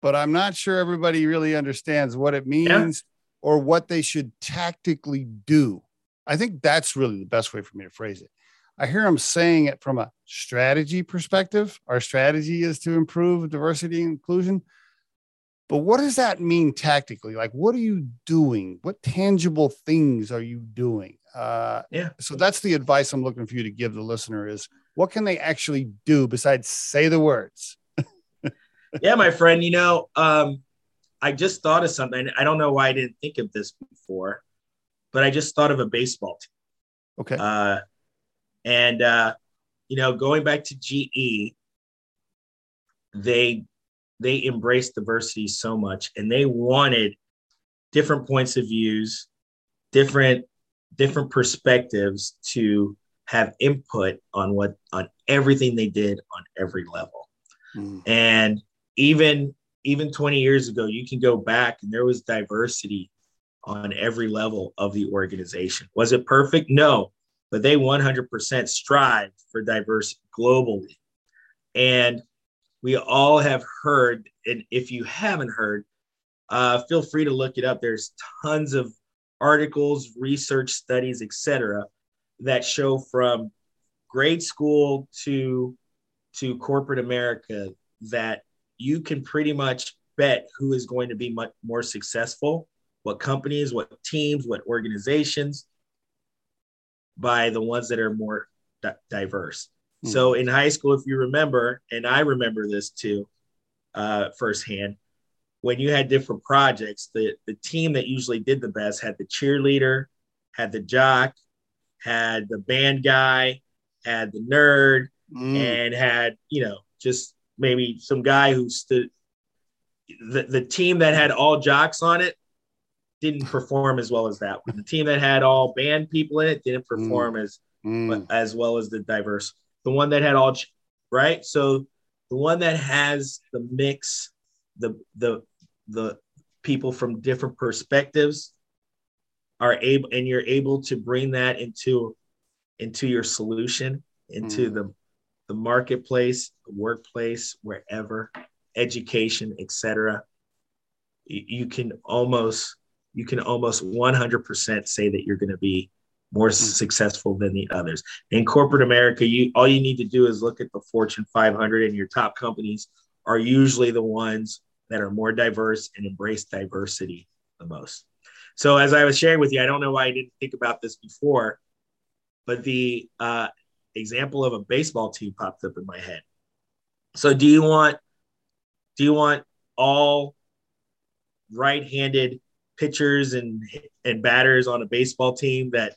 but I'm not sure everybody really understands what it means or what they should tactically do. I think that's really the best way for me to phrase it. I hear them saying it from a strategy perspective. Our strategy is to improve diversity and inclusion. But what does that mean tactically? Like, what are you doing? What tangible things are you doing? Uh, Yeah. So that's the advice I'm looking for you to give the listener is what can they actually do besides say the words? Yeah, my friend, you know, um, I just thought of something. I don't know why I didn't think of this before, but I just thought of a baseball team. Okay. Uh, and, uh, you know, going back to GE, they they embraced diversity so much and they wanted different points of views different different perspectives to have input on what on everything they did on every level Mm. and even even 20 years ago you can go back and there was diversity on every level of the organization. Was it perfect? No but they 100% strive for diversity globally. And we all have heard and if you haven't heard uh, feel free to look it up. There's tons of articles research studies etc that show from grade school to to corporate America that you can pretty much bet who is going to be much more successful, what companies, what teams, what organizations, by the ones that are more di- diverse. Mm-hmm. So in high school, if you remember, and I remember this too uh, firsthand, when you had different projects, the, the team that usually did the best had the cheerleader, had the jock, had the band guy, had the nerd, mm. and had, you know, just maybe some guy who stood the, the team that had all jocks on it didn't perform as well as that one. The team that had all band people in it didn't mm. perform mm. as mm. as well as the diverse. The one that had all right. So the one that has the mix, the the the people from different perspectives are able, and you're able to bring that into into your solution, into mm. the the marketplace, the workplace, wherever, education, etc. You can almost you can almost 100% say that you're going to be more mm. successful than the others. In corporate America, you all you need to do is look at the Fortune 500 and your top companies are usually the ones that are more diverse and embrace diversity the most. So as I was sharing with you, I don't know why I didn't think about this before, but the uh, example of a baseball team popped up in my head. So do you want do you want all right-handed pitchers and and batters on a baseball team that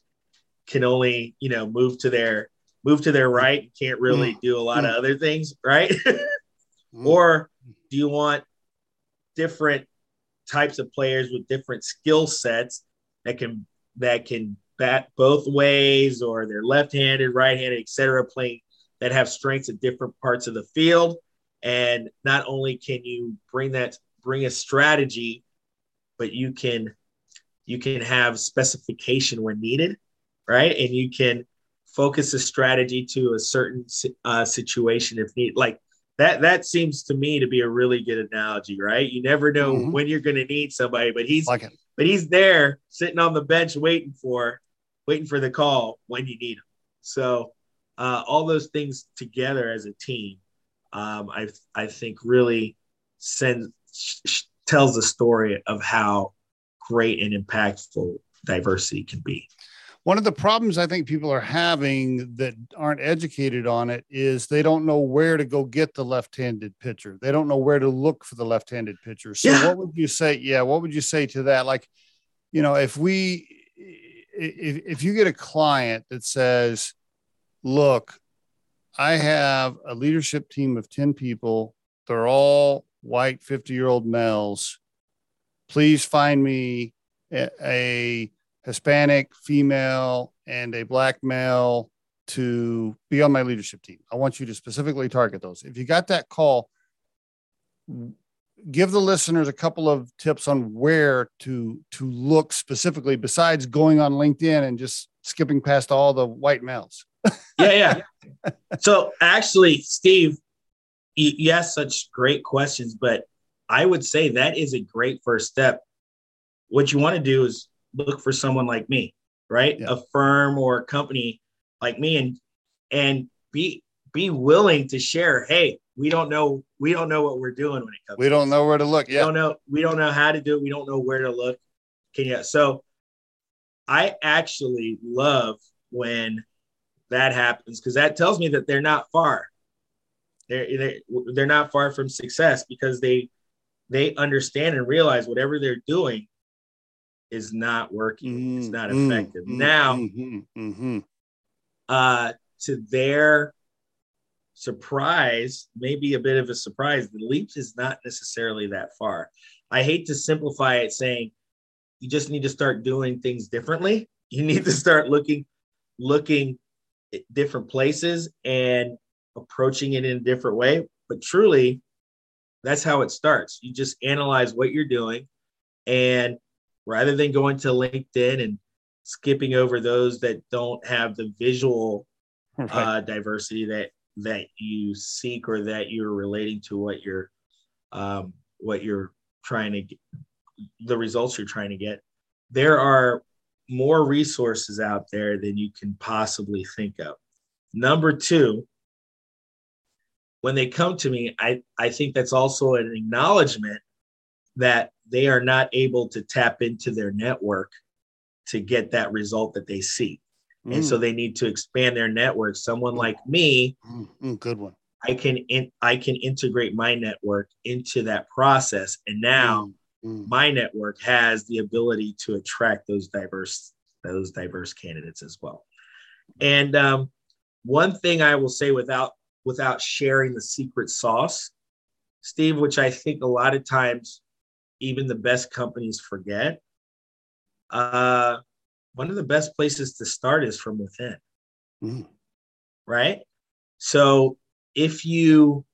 can only you know move to their move to their right can't really mm. do a lot mm. of other things right mm. or do you want different types of players with different skill sets that can that can bat both ways or they're left-handed right-handed etc playing that have strengths at different parts of the field. And not only can you bring that bring a strategy but you can you can have specification when needed right? And you can focus a strategy to a certain uh, situation if need like that that seems to me to be a really good analogy right? You never know mm-hmm. when you're going to need somebody but he's like but he's there sitting on the bench waiting for waiting for the call when you need them. so uh, all those things together as a team um, I I think really sends sh- tells the story of how great and impactful diversity can be. One of the problems I think people are having that aren't educated on it is they don't know where to go get the left-handed pitcher. They don't know where to look for the left-handed pitcher. So yeah. what would you say? Yeah, what would you say to that? Like, you know, if we if, if you get a client that says, look, I have a leadership team of 10 people. They're all white 50 year old males. Please find me a, a, Hispanic female and a black male to be on my leadership team. I want you to specifically target those. If you got that call, give the listeners a couple of tips on where to to look specifically besides going on LinkedIn and just skipping past all the white males yeah, yeah. so actually, Steve, you, asked such great questions, but I would say that is a great first step. What you want to do is look for someone like me, right? Yeah. A firm or a company like me, and and be be willing to share. Hey, we don't know we don't know what we're doing when it comes. We don't know where to look. Yeah, we don't know we don't know how to do it. We don't know where to look. Can you? So, I actually love when that happens because that tells me that they're not far. They're, they're they're not far from success because they they understand and realize whatever they're doing is not working. Mm-hmm. It's not mm-hmm. effective. Mm-hmm. Now, mm-hmm. uh, to their surprise, maybe a bit of a surprise, the leap is not necessarily that far. I hate to simplify it saying you just need to start doing things differently. You need to start looking looking at different places and approaching it in a different way. But truly, that's how it starts. You just analyze what you're doing. And rather than going to LinkedIn and skipping over those that don't have the visual right. uh, diversity that that you seek or that you're relating to what you're um, what you're trying to get, the results you're trying to get there are more resources out there than you can possibly think of. Number two, when they come to me, I, I think that's also an acknowledgement that they are not able to tap into their network to get that result that they see. Mm. And so mm. they need to expand their network. Someone like me, mm, mm, good one. I can in, I can integrate my network into that process, and now mm, mm. my network has the ability to attract those diverse those diverse candidates as well. And um, one thing I will say without without sharing the secret sauce, Steve, which I think a lot of times even the best companies forget. Uh, one of the best places to start is from within. Mm. Right? So if you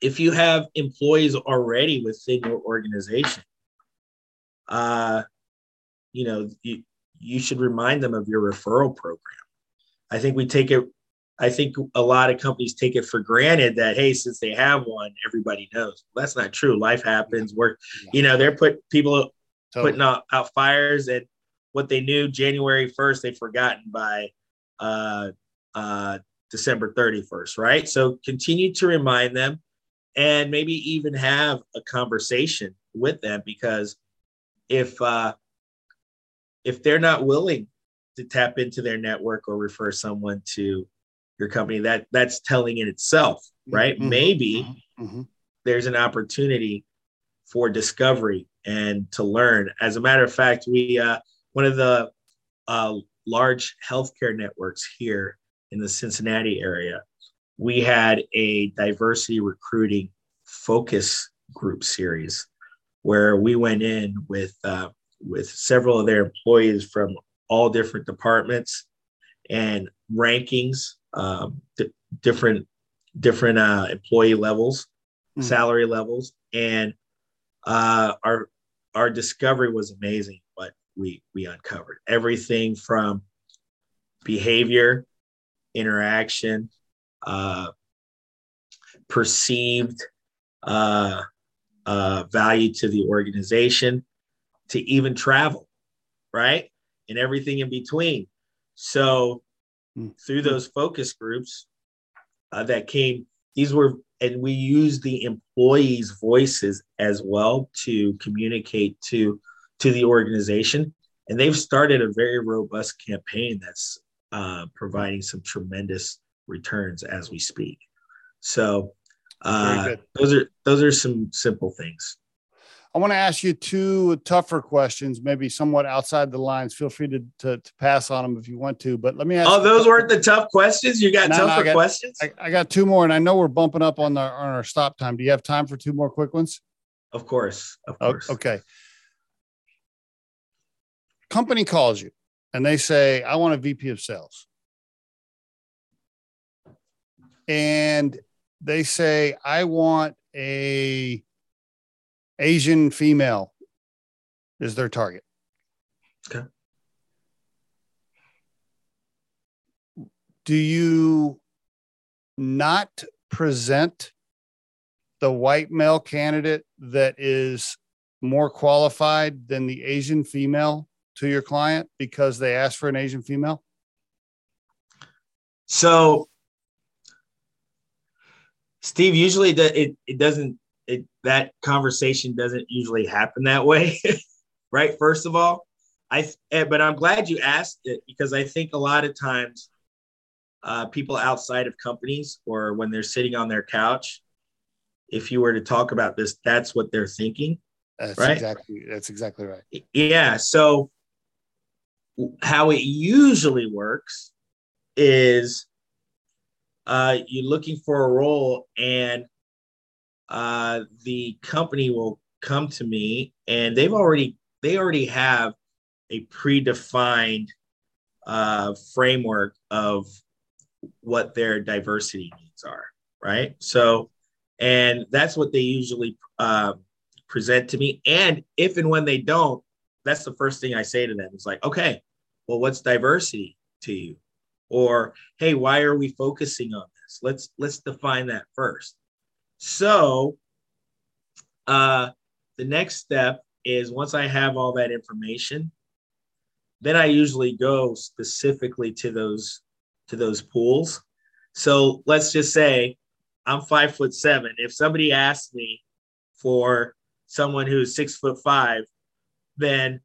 if you have employees already within your organization, uh, you know, you, you should remind them of your referral program. I think we take it I think a lot of companies take it for granted that hey, since they have one, everybody knows. Well, that's not true. Life happens. Work, you know, they're put people totally. putting out, out fires, and what they knew January first, they've forgotten by uh, uh, December thirty first, right? So continue to remind them, and maybe even have a conversation with them because if uh, if they're not willing to tap into their network or refer someone to your company that that's telling in itself right mm-hmm. maybe mm-hmm. mm-hmm. there's an opportunity for discovery and to learn as a matter of fact we uh, one of the uh, large healthcare networks here in the cincinnati area we had a diversity recruiting focus group series where we went in with uh, with several of their employees from all different departments and rankings um, d- different different uh, employee levels, mm. salary levels, and uh, our our discovery was amazing. We we uncovered everything from behavior, interaction, uh, perceived uh, uh, value to the organization, to even travel, right, and everything in between. So Mm. through those focus groups uh, that came. These were, and we used the employees' voices as well to communicate to to the organization. And they've started a very robust campaign that's uh, providing some tremendous returns as we speak. So uh, those are those are some simple things. I want to ask you two tougher questions, maybe somewhat outside the lines. Feel free to, to, to pass on them if you want to. But let me ask. Oh, those weren't the tough questions. You got no, tougher no, I got, questions. I, I, got two more, and I know we're bumping up on our on our stop time. Do you have time for two more quick ones? Of course, of course. okay. Company calls you, and they say, "I want a VP of sales," and they say, "I want a." Asian female is their target. Okay. Do you not present the white male candidate that is more qualified than the Asian female to your client because they asked for an Asian female? So, Steve, usually it, it doesn't it, that conversation doesn't usually happen that way, right? First of all, I eh, but I'm glad you asked it because I think a lot of times uh, people outside of companies or when they're sitting on their couch, if you were to talk about this, that's what they're thinking. That's right? exactly that's exactly right. Yeah. So how it usually works is uh, you're looking for a role and uh, the company will come to me and they've already they already have a predefined uh, framework of what their diversity needs are, right? So, and that's what they usually uh, present to me. And if and when they don't, that's the first thing I say to them. It's like, okay, well, what's diversity to you? Or, hey, why are we focusing on this? Let's let's define that first. So uh, the next step is once I have all that information, then I usually go specifically to those to those pools. So let's just say I'm five foot seven. If somebody asked me for someone who's six foot five, then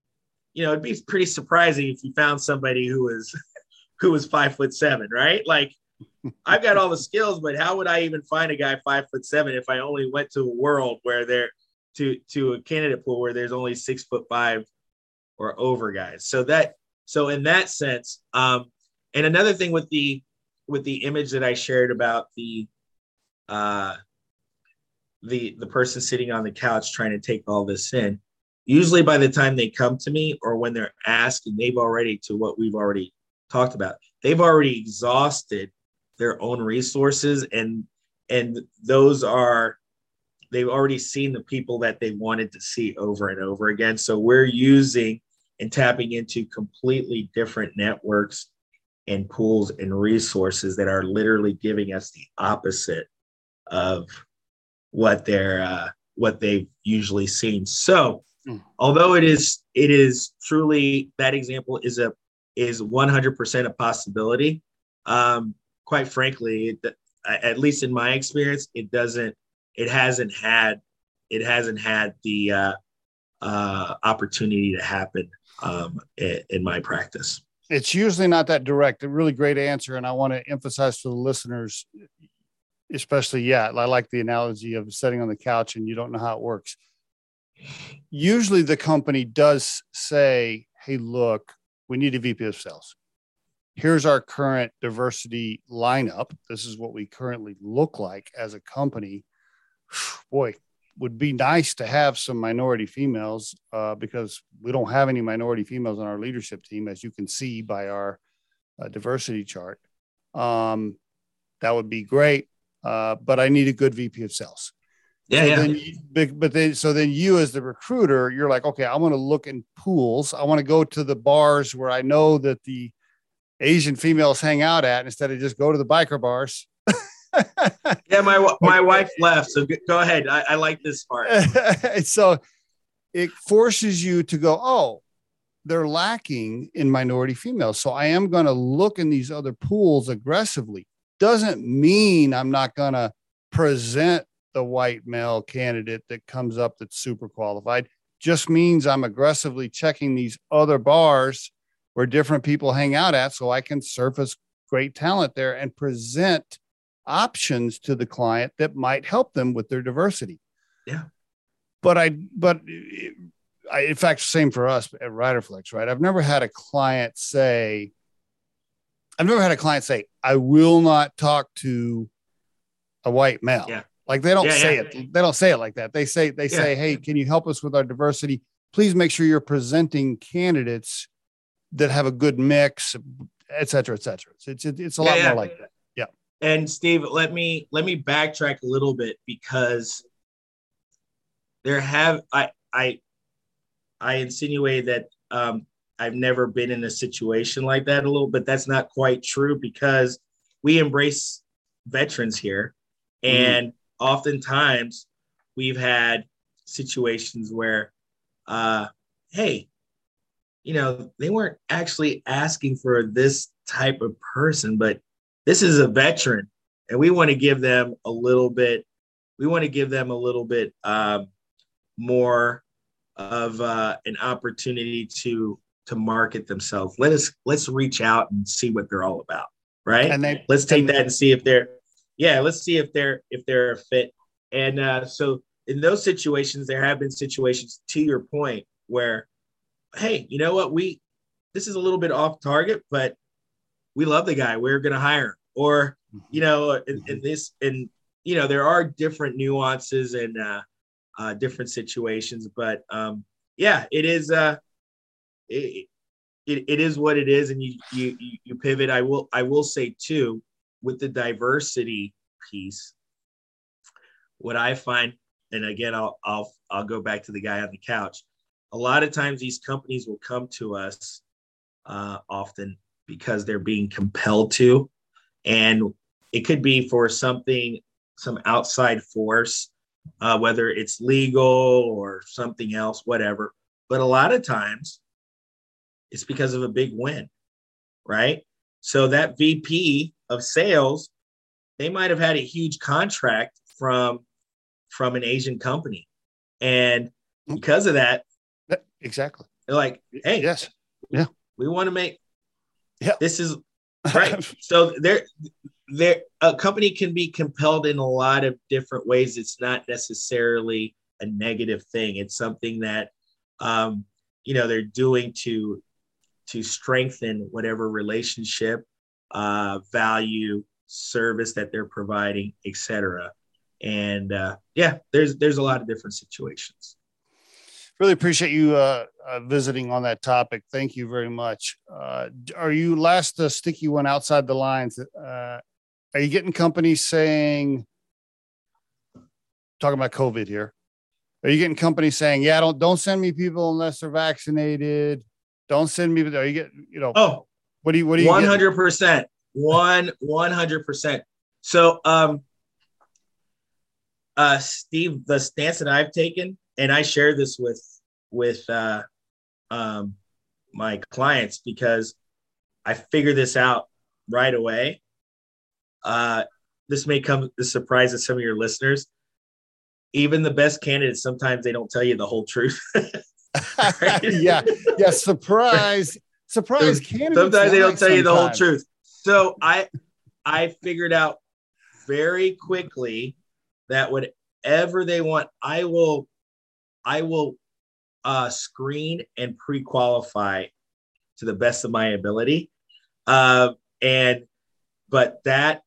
you know it'd be pretty surprising if you found somebody who was who was five foot seven, right? Like I've got all the skills, but how would I even find a guy five foot seven if I only went to a world where there to to a candidate pool where there's only six foot five or over guys? So that so in that sense, um, and another thing with the with the image that I shared about the uh the the person sitting on the couch trying to take all this in usually by the time they come to me or when they're asked and they've already to what we've already talked about they've already exhausted their own resources and and those are they've already seen the people that they wanted to see over and over again. So we're using and tapping into completely different networks and pools and resources that are literally giving us the opposite of what they're uh, what they've usually seen. So mm. although it is it is truly that example is a is 100% a possibility um, quite frankly, it, at least in my experience, it doesn't, it hasn't had, it hasn't had the uh, uh, opportunity to happen um, in, in my practice. It's usually not that direct. A really great answer, and I want to emphasize to the listeners, especially yeah, I like the analogy of sitting on the couch and you don't know how it works. Usually, the company does say, "Hey, look, we need a VP of sales." here's our current diversity lineup. This is what we currently look like as a company. Boy, would be nice to have some minority females uh, because we don't have any minority females on our leadership team, as you can see by our uh, diversity chart. Um, that would be great, uh, but I need a good VP of sales. Yeah, so yeah. You, but then, so then you as the recruiter, you're like, okay, I want to look in pools. I want to go to the bars where I know that the Asian females hang out at instead of just go to the biker bars. yeah, my my wife left, so go ahead. I, I like this part. so it forces you to go, oh, they're lacking in minority females. So I am going to look in these other pools aggressively. Doesn't mean I'm not going to present the white male candidate that comes up that's super qualified. Just means I'm aggressively checking these other bars where different people hang out at so I can surface great talent there and present options to the client that might help them with their diversity. Yeah. But I, but I, in fact, same for us at Riderflex, right? I've never had a client say, I've never had a client say, I will not talk to a white male. Yeah. Like they don't yeah, say yeah. it. They don't say it like that. They say, they say, Hey, can you help us with our diversity? Please make sure you're presenting candidates that have a good mix, et cetera, et cetera. It's it's, it's a lot more like that. Yeah. And Steve, let me let me backtrack a little bit because there have I I I insinuate that um, I've never been in a situation like that a little, but that's not quite true because we embrace veterans here, mm-hmm. and oftentimes we've had situations where, uh, hey, you know, they weren't actually asking for this type of person, but this is a veteran, and we want to give them a little bit. We want to give them a little bit um, more of uh, an opportunity to to market themselves. Let us let's reach out and see what they're all about, right? And they, let's take that and see if they're yeah, let's see if they're if they're a fit. And uh, so in those situations, there have been situations to your point where hey, you know what? We this is a little bit off target, but we love the guy. We're going to hire. Him. Or you know, in, in, this, and you know, there are different nuances and uh, uh, different situations, but um, yeah, it is. Uh, it, it, it is what it is, and you, you you pivot. I will I will say too, with the diversity piece, what I find, and again, I'll I'll I'll go back to the guy on the couch. A lot of times these companies will come to us uh, often because they're being compelled to. And it could be for something some outside force uh, whether it's legal or something else whatever. But a lot of times it's because of a big win right So that VP of sales, they might have had a huge contract from from an Asian company. And because of that, exactly. They're like, hey, yes. Yeah. We want to make yeah. This is right. so there there a company can be compelled in a lot of different ways. It's not necessarily a negative thing. It's something that um, you know they're doing to to strengthen whatever relationship, uh, value, service that they're providing, etc. And uh, yeah, there's there's a lot of different situations. Really appreciate you uh, uh, visiting on that topic. Thank you very much. Uh, are you last uh, sticky one outside the lines? Are you getting companies saying, talking about COVID here? Are you getting companies saying, "Yeah, don't don't send me people unless they're vaccinated"? Don't send me. Are you get you know? Oh, what do you what do you? One hundred percent. One one hundred percent. So, um, uh, Steve, the stance that I've taken, and I share this with with uh, um, my clients because I figure this out right away. Uh, this may come as a surprise to some of your listeners. Even the best candidates, sometimes they don't tell you the whole truth. yeah, yeah. Surprise, surprise candidates. Sometimes they don't tell you the whole truth. So I, I figured out very quickly that whatever they want, I will, I will uh, screen and pre-qualify to the best of my ability. Uh, and but that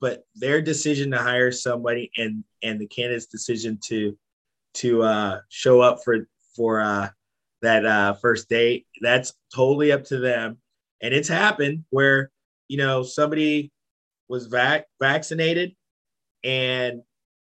but their decision to hire somebody and and the candidate's decision to to uh, show up for for uh, that uh, first date that's totally up to them and it's happened where you know somebody was vac- vaccinated and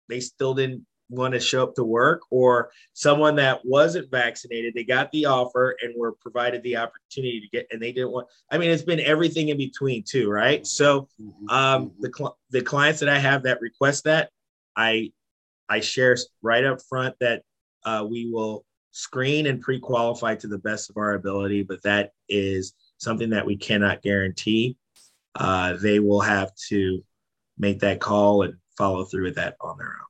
they still didn't want to show up to work or someone that wasn't vaccinated they got the offer and were provided the opportunity to get and they didn't want i mean it's been everything in between too right so mm-hmm. um mm-hmm. the cl- the clients that i have that request that i i share right up front that uh, we will screen and pre-qualify to the best of our ability but that is something that we cannot guarantee uh, they will have to make that call and follow through with that on their own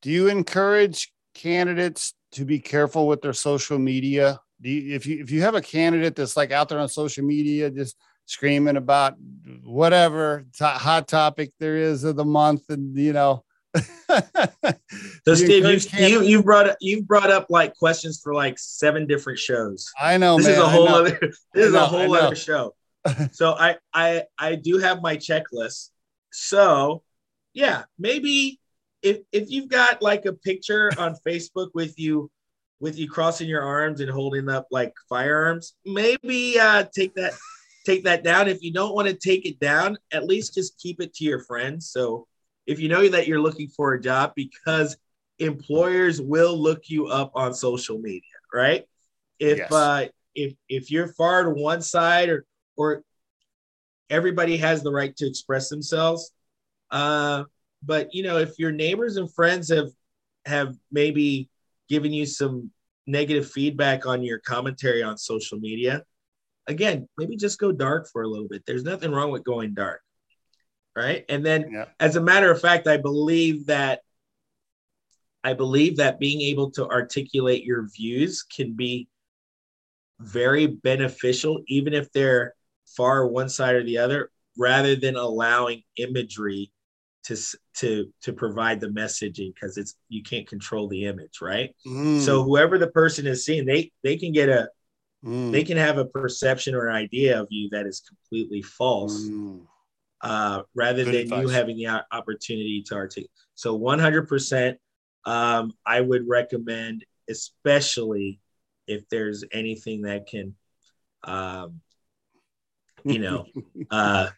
do you encourage candidates to be careful with their social media? Do you, if you if you have a candidate that's like out there on social media just screaming about whatever t- hot topic there is of the month, and you know. so Steve, you, you you brought you brought up like questions for like seven different shows. I know. This man, is a whole other. This is a whole other show. so I I I do have my checklist. So yeah, maybe if if you've got like a picture on Facebook with you with you crossing your arms and holding up like firearms, maybe uh, take that take that down. If you don't want to take it down, at least just keep it to your friends. So if you know that you're looking for a job, because employers will look you up on social media, right? If yes. uh, if if you're far to one side or or everybody has the right to express themselves, uh, but you know if your neighbors and friends have have maybe given you some negative feedback on your commentary on social media again maybe just go dark for a little bit there's nothing wrong with going dark right and then yeah. as a matter of fact i believe that i believe that being able to articulate your views can be very beneficial even if they're far one side or the other rather than allowing imagery to to to provide the messaging because it's you can't control the image right mm. so whoever the person is seeing they they can get a mm. they can have a perception or idea of you that is completely false mm. Uh, rather Good than advice. you having the opportunity to articulate so 100% um, i would recommend especially if there's anything that can um, you know uh,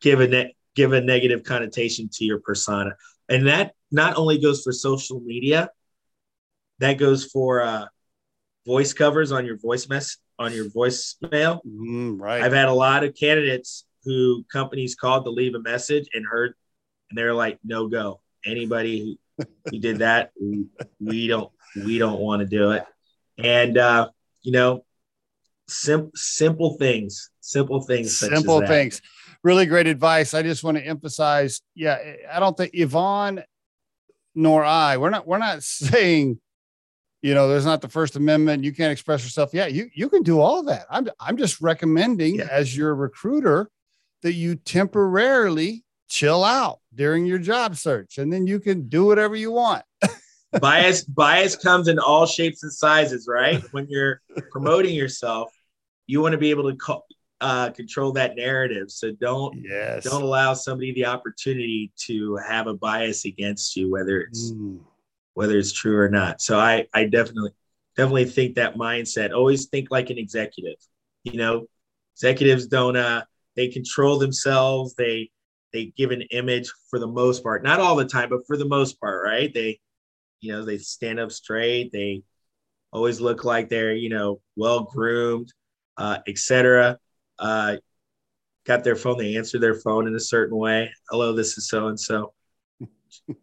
give a net give a negative connotation to your persona. And that not only goes for social media, that goes for uh, voice covers on your voice mess on your voicemail. Mm, right. I've had a lot of candidates who companies called to leave a message and heard, and they're like, "No go. Anybody who, did that, we, we don't we don't want to do it." And uh, you know, Sim- simple things, simple things, simple things. Really great advice. I just want to emphasize. Yeah, I don't think Evan nor I. We're not. We're not saying. You know, there's not the First Amendment. You can't express yourself. Yeah, you you can do all that. I'm I'm just recommending yeah. as your recruiter that you temporarily chill out during your job search, and then you can do whatever you want. bias bias comes in all shapes and sizes, right? When you're promoting yourself, you want to be able to co- uh, control that narrative. So don't yes. don't allow somebody the opportunity to have a bias against you, whether it's mm. whether it's true or not. So I I definitely definitely think that mindset. Always think like an executive. You know, executives don't uh they control themselves. They they give an image for the most part, not all the time, but for the most part, right? They you know they stand up straight. They always look like they're you know well groomed uh, etc. Uh, got their phone, they answer their phone in a certain way. Hello, this is so and so.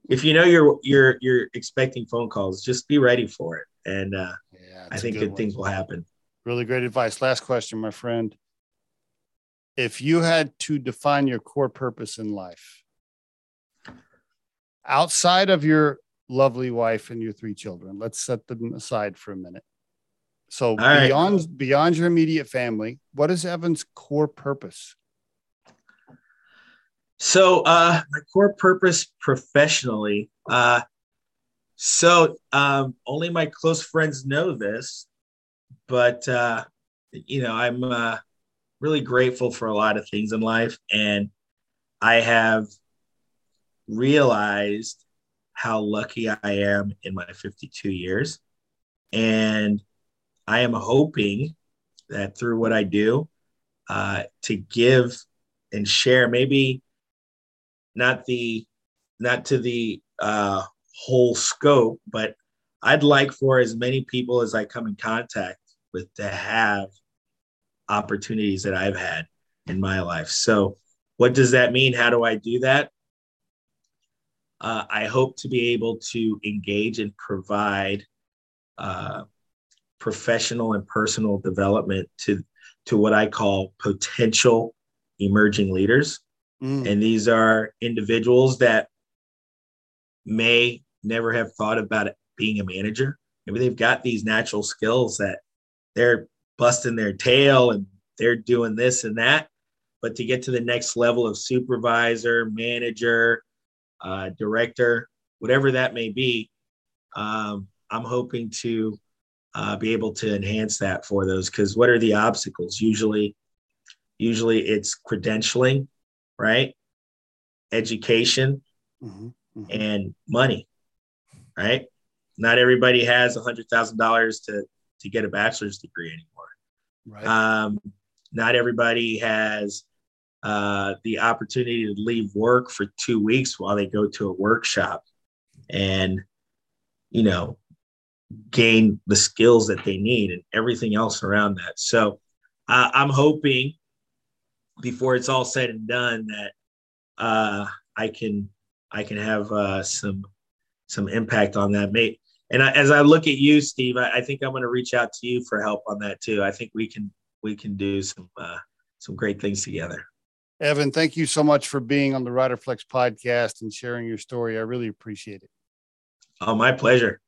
If you know you're you're you're expecting phone calls, just be ready for it, and uh, yeah, I think good, good things will happen. Really great advice. Last question, my friend. If you had to define your core purpose in life, outside of your lovely wife and your three children, let's set them aside for a minute. So beyond beyond your immediate family, what is Evan's core purpose? So uh, my core purpose professionally. Uh, so um, only my close friends know this, but uh, you know I'm uh, really grateful for a lot of things in life, and I have realized how lucky I am in my 52 years, and I am hoping that through what I do, uh, to give and share, maybe not the not to the uh, whole scope, but I'd like for as many people as I come in contact with to have opportunities that I've had in my life. So, what does that mean? How do I do that? Uh, I hope to be able to engage and provide uh, professional and personal development to to what I call potential emerging leaders. Mm. And these are individuals that may never have thought about it being a manager. Maybe they've got these natural skills that they're busting their tail and they're doing this and that. But to get to the next level of supervisor, manager, uh, director, whatever that may be, um, I'm hoping to uh, be able to enhance that for those. Because what are the obstacles? Usually usually it's credentialing right? Education mm-hmm, mm-hmm. and money right? Not everybody has a hundred thousand dollars to to get a bachelor's degree anymore right um, not everybody has uh, the opportunity to leave work for two weeks while they go to a workshop and you know gain the skills that they need and everything else around that. So uh, I'm hoping before it's all said and done that uh, I can I can have uh, some some impact on that. Mate, and I, as I look at you, Steve, I, I think I'm going to reach out to you for help on that too. I think we can we can do some uh, some great things together. Evan, thank you so much for being on the Riderflex podcast and sharing your story. I really appreciate it. Oh, my pleasure.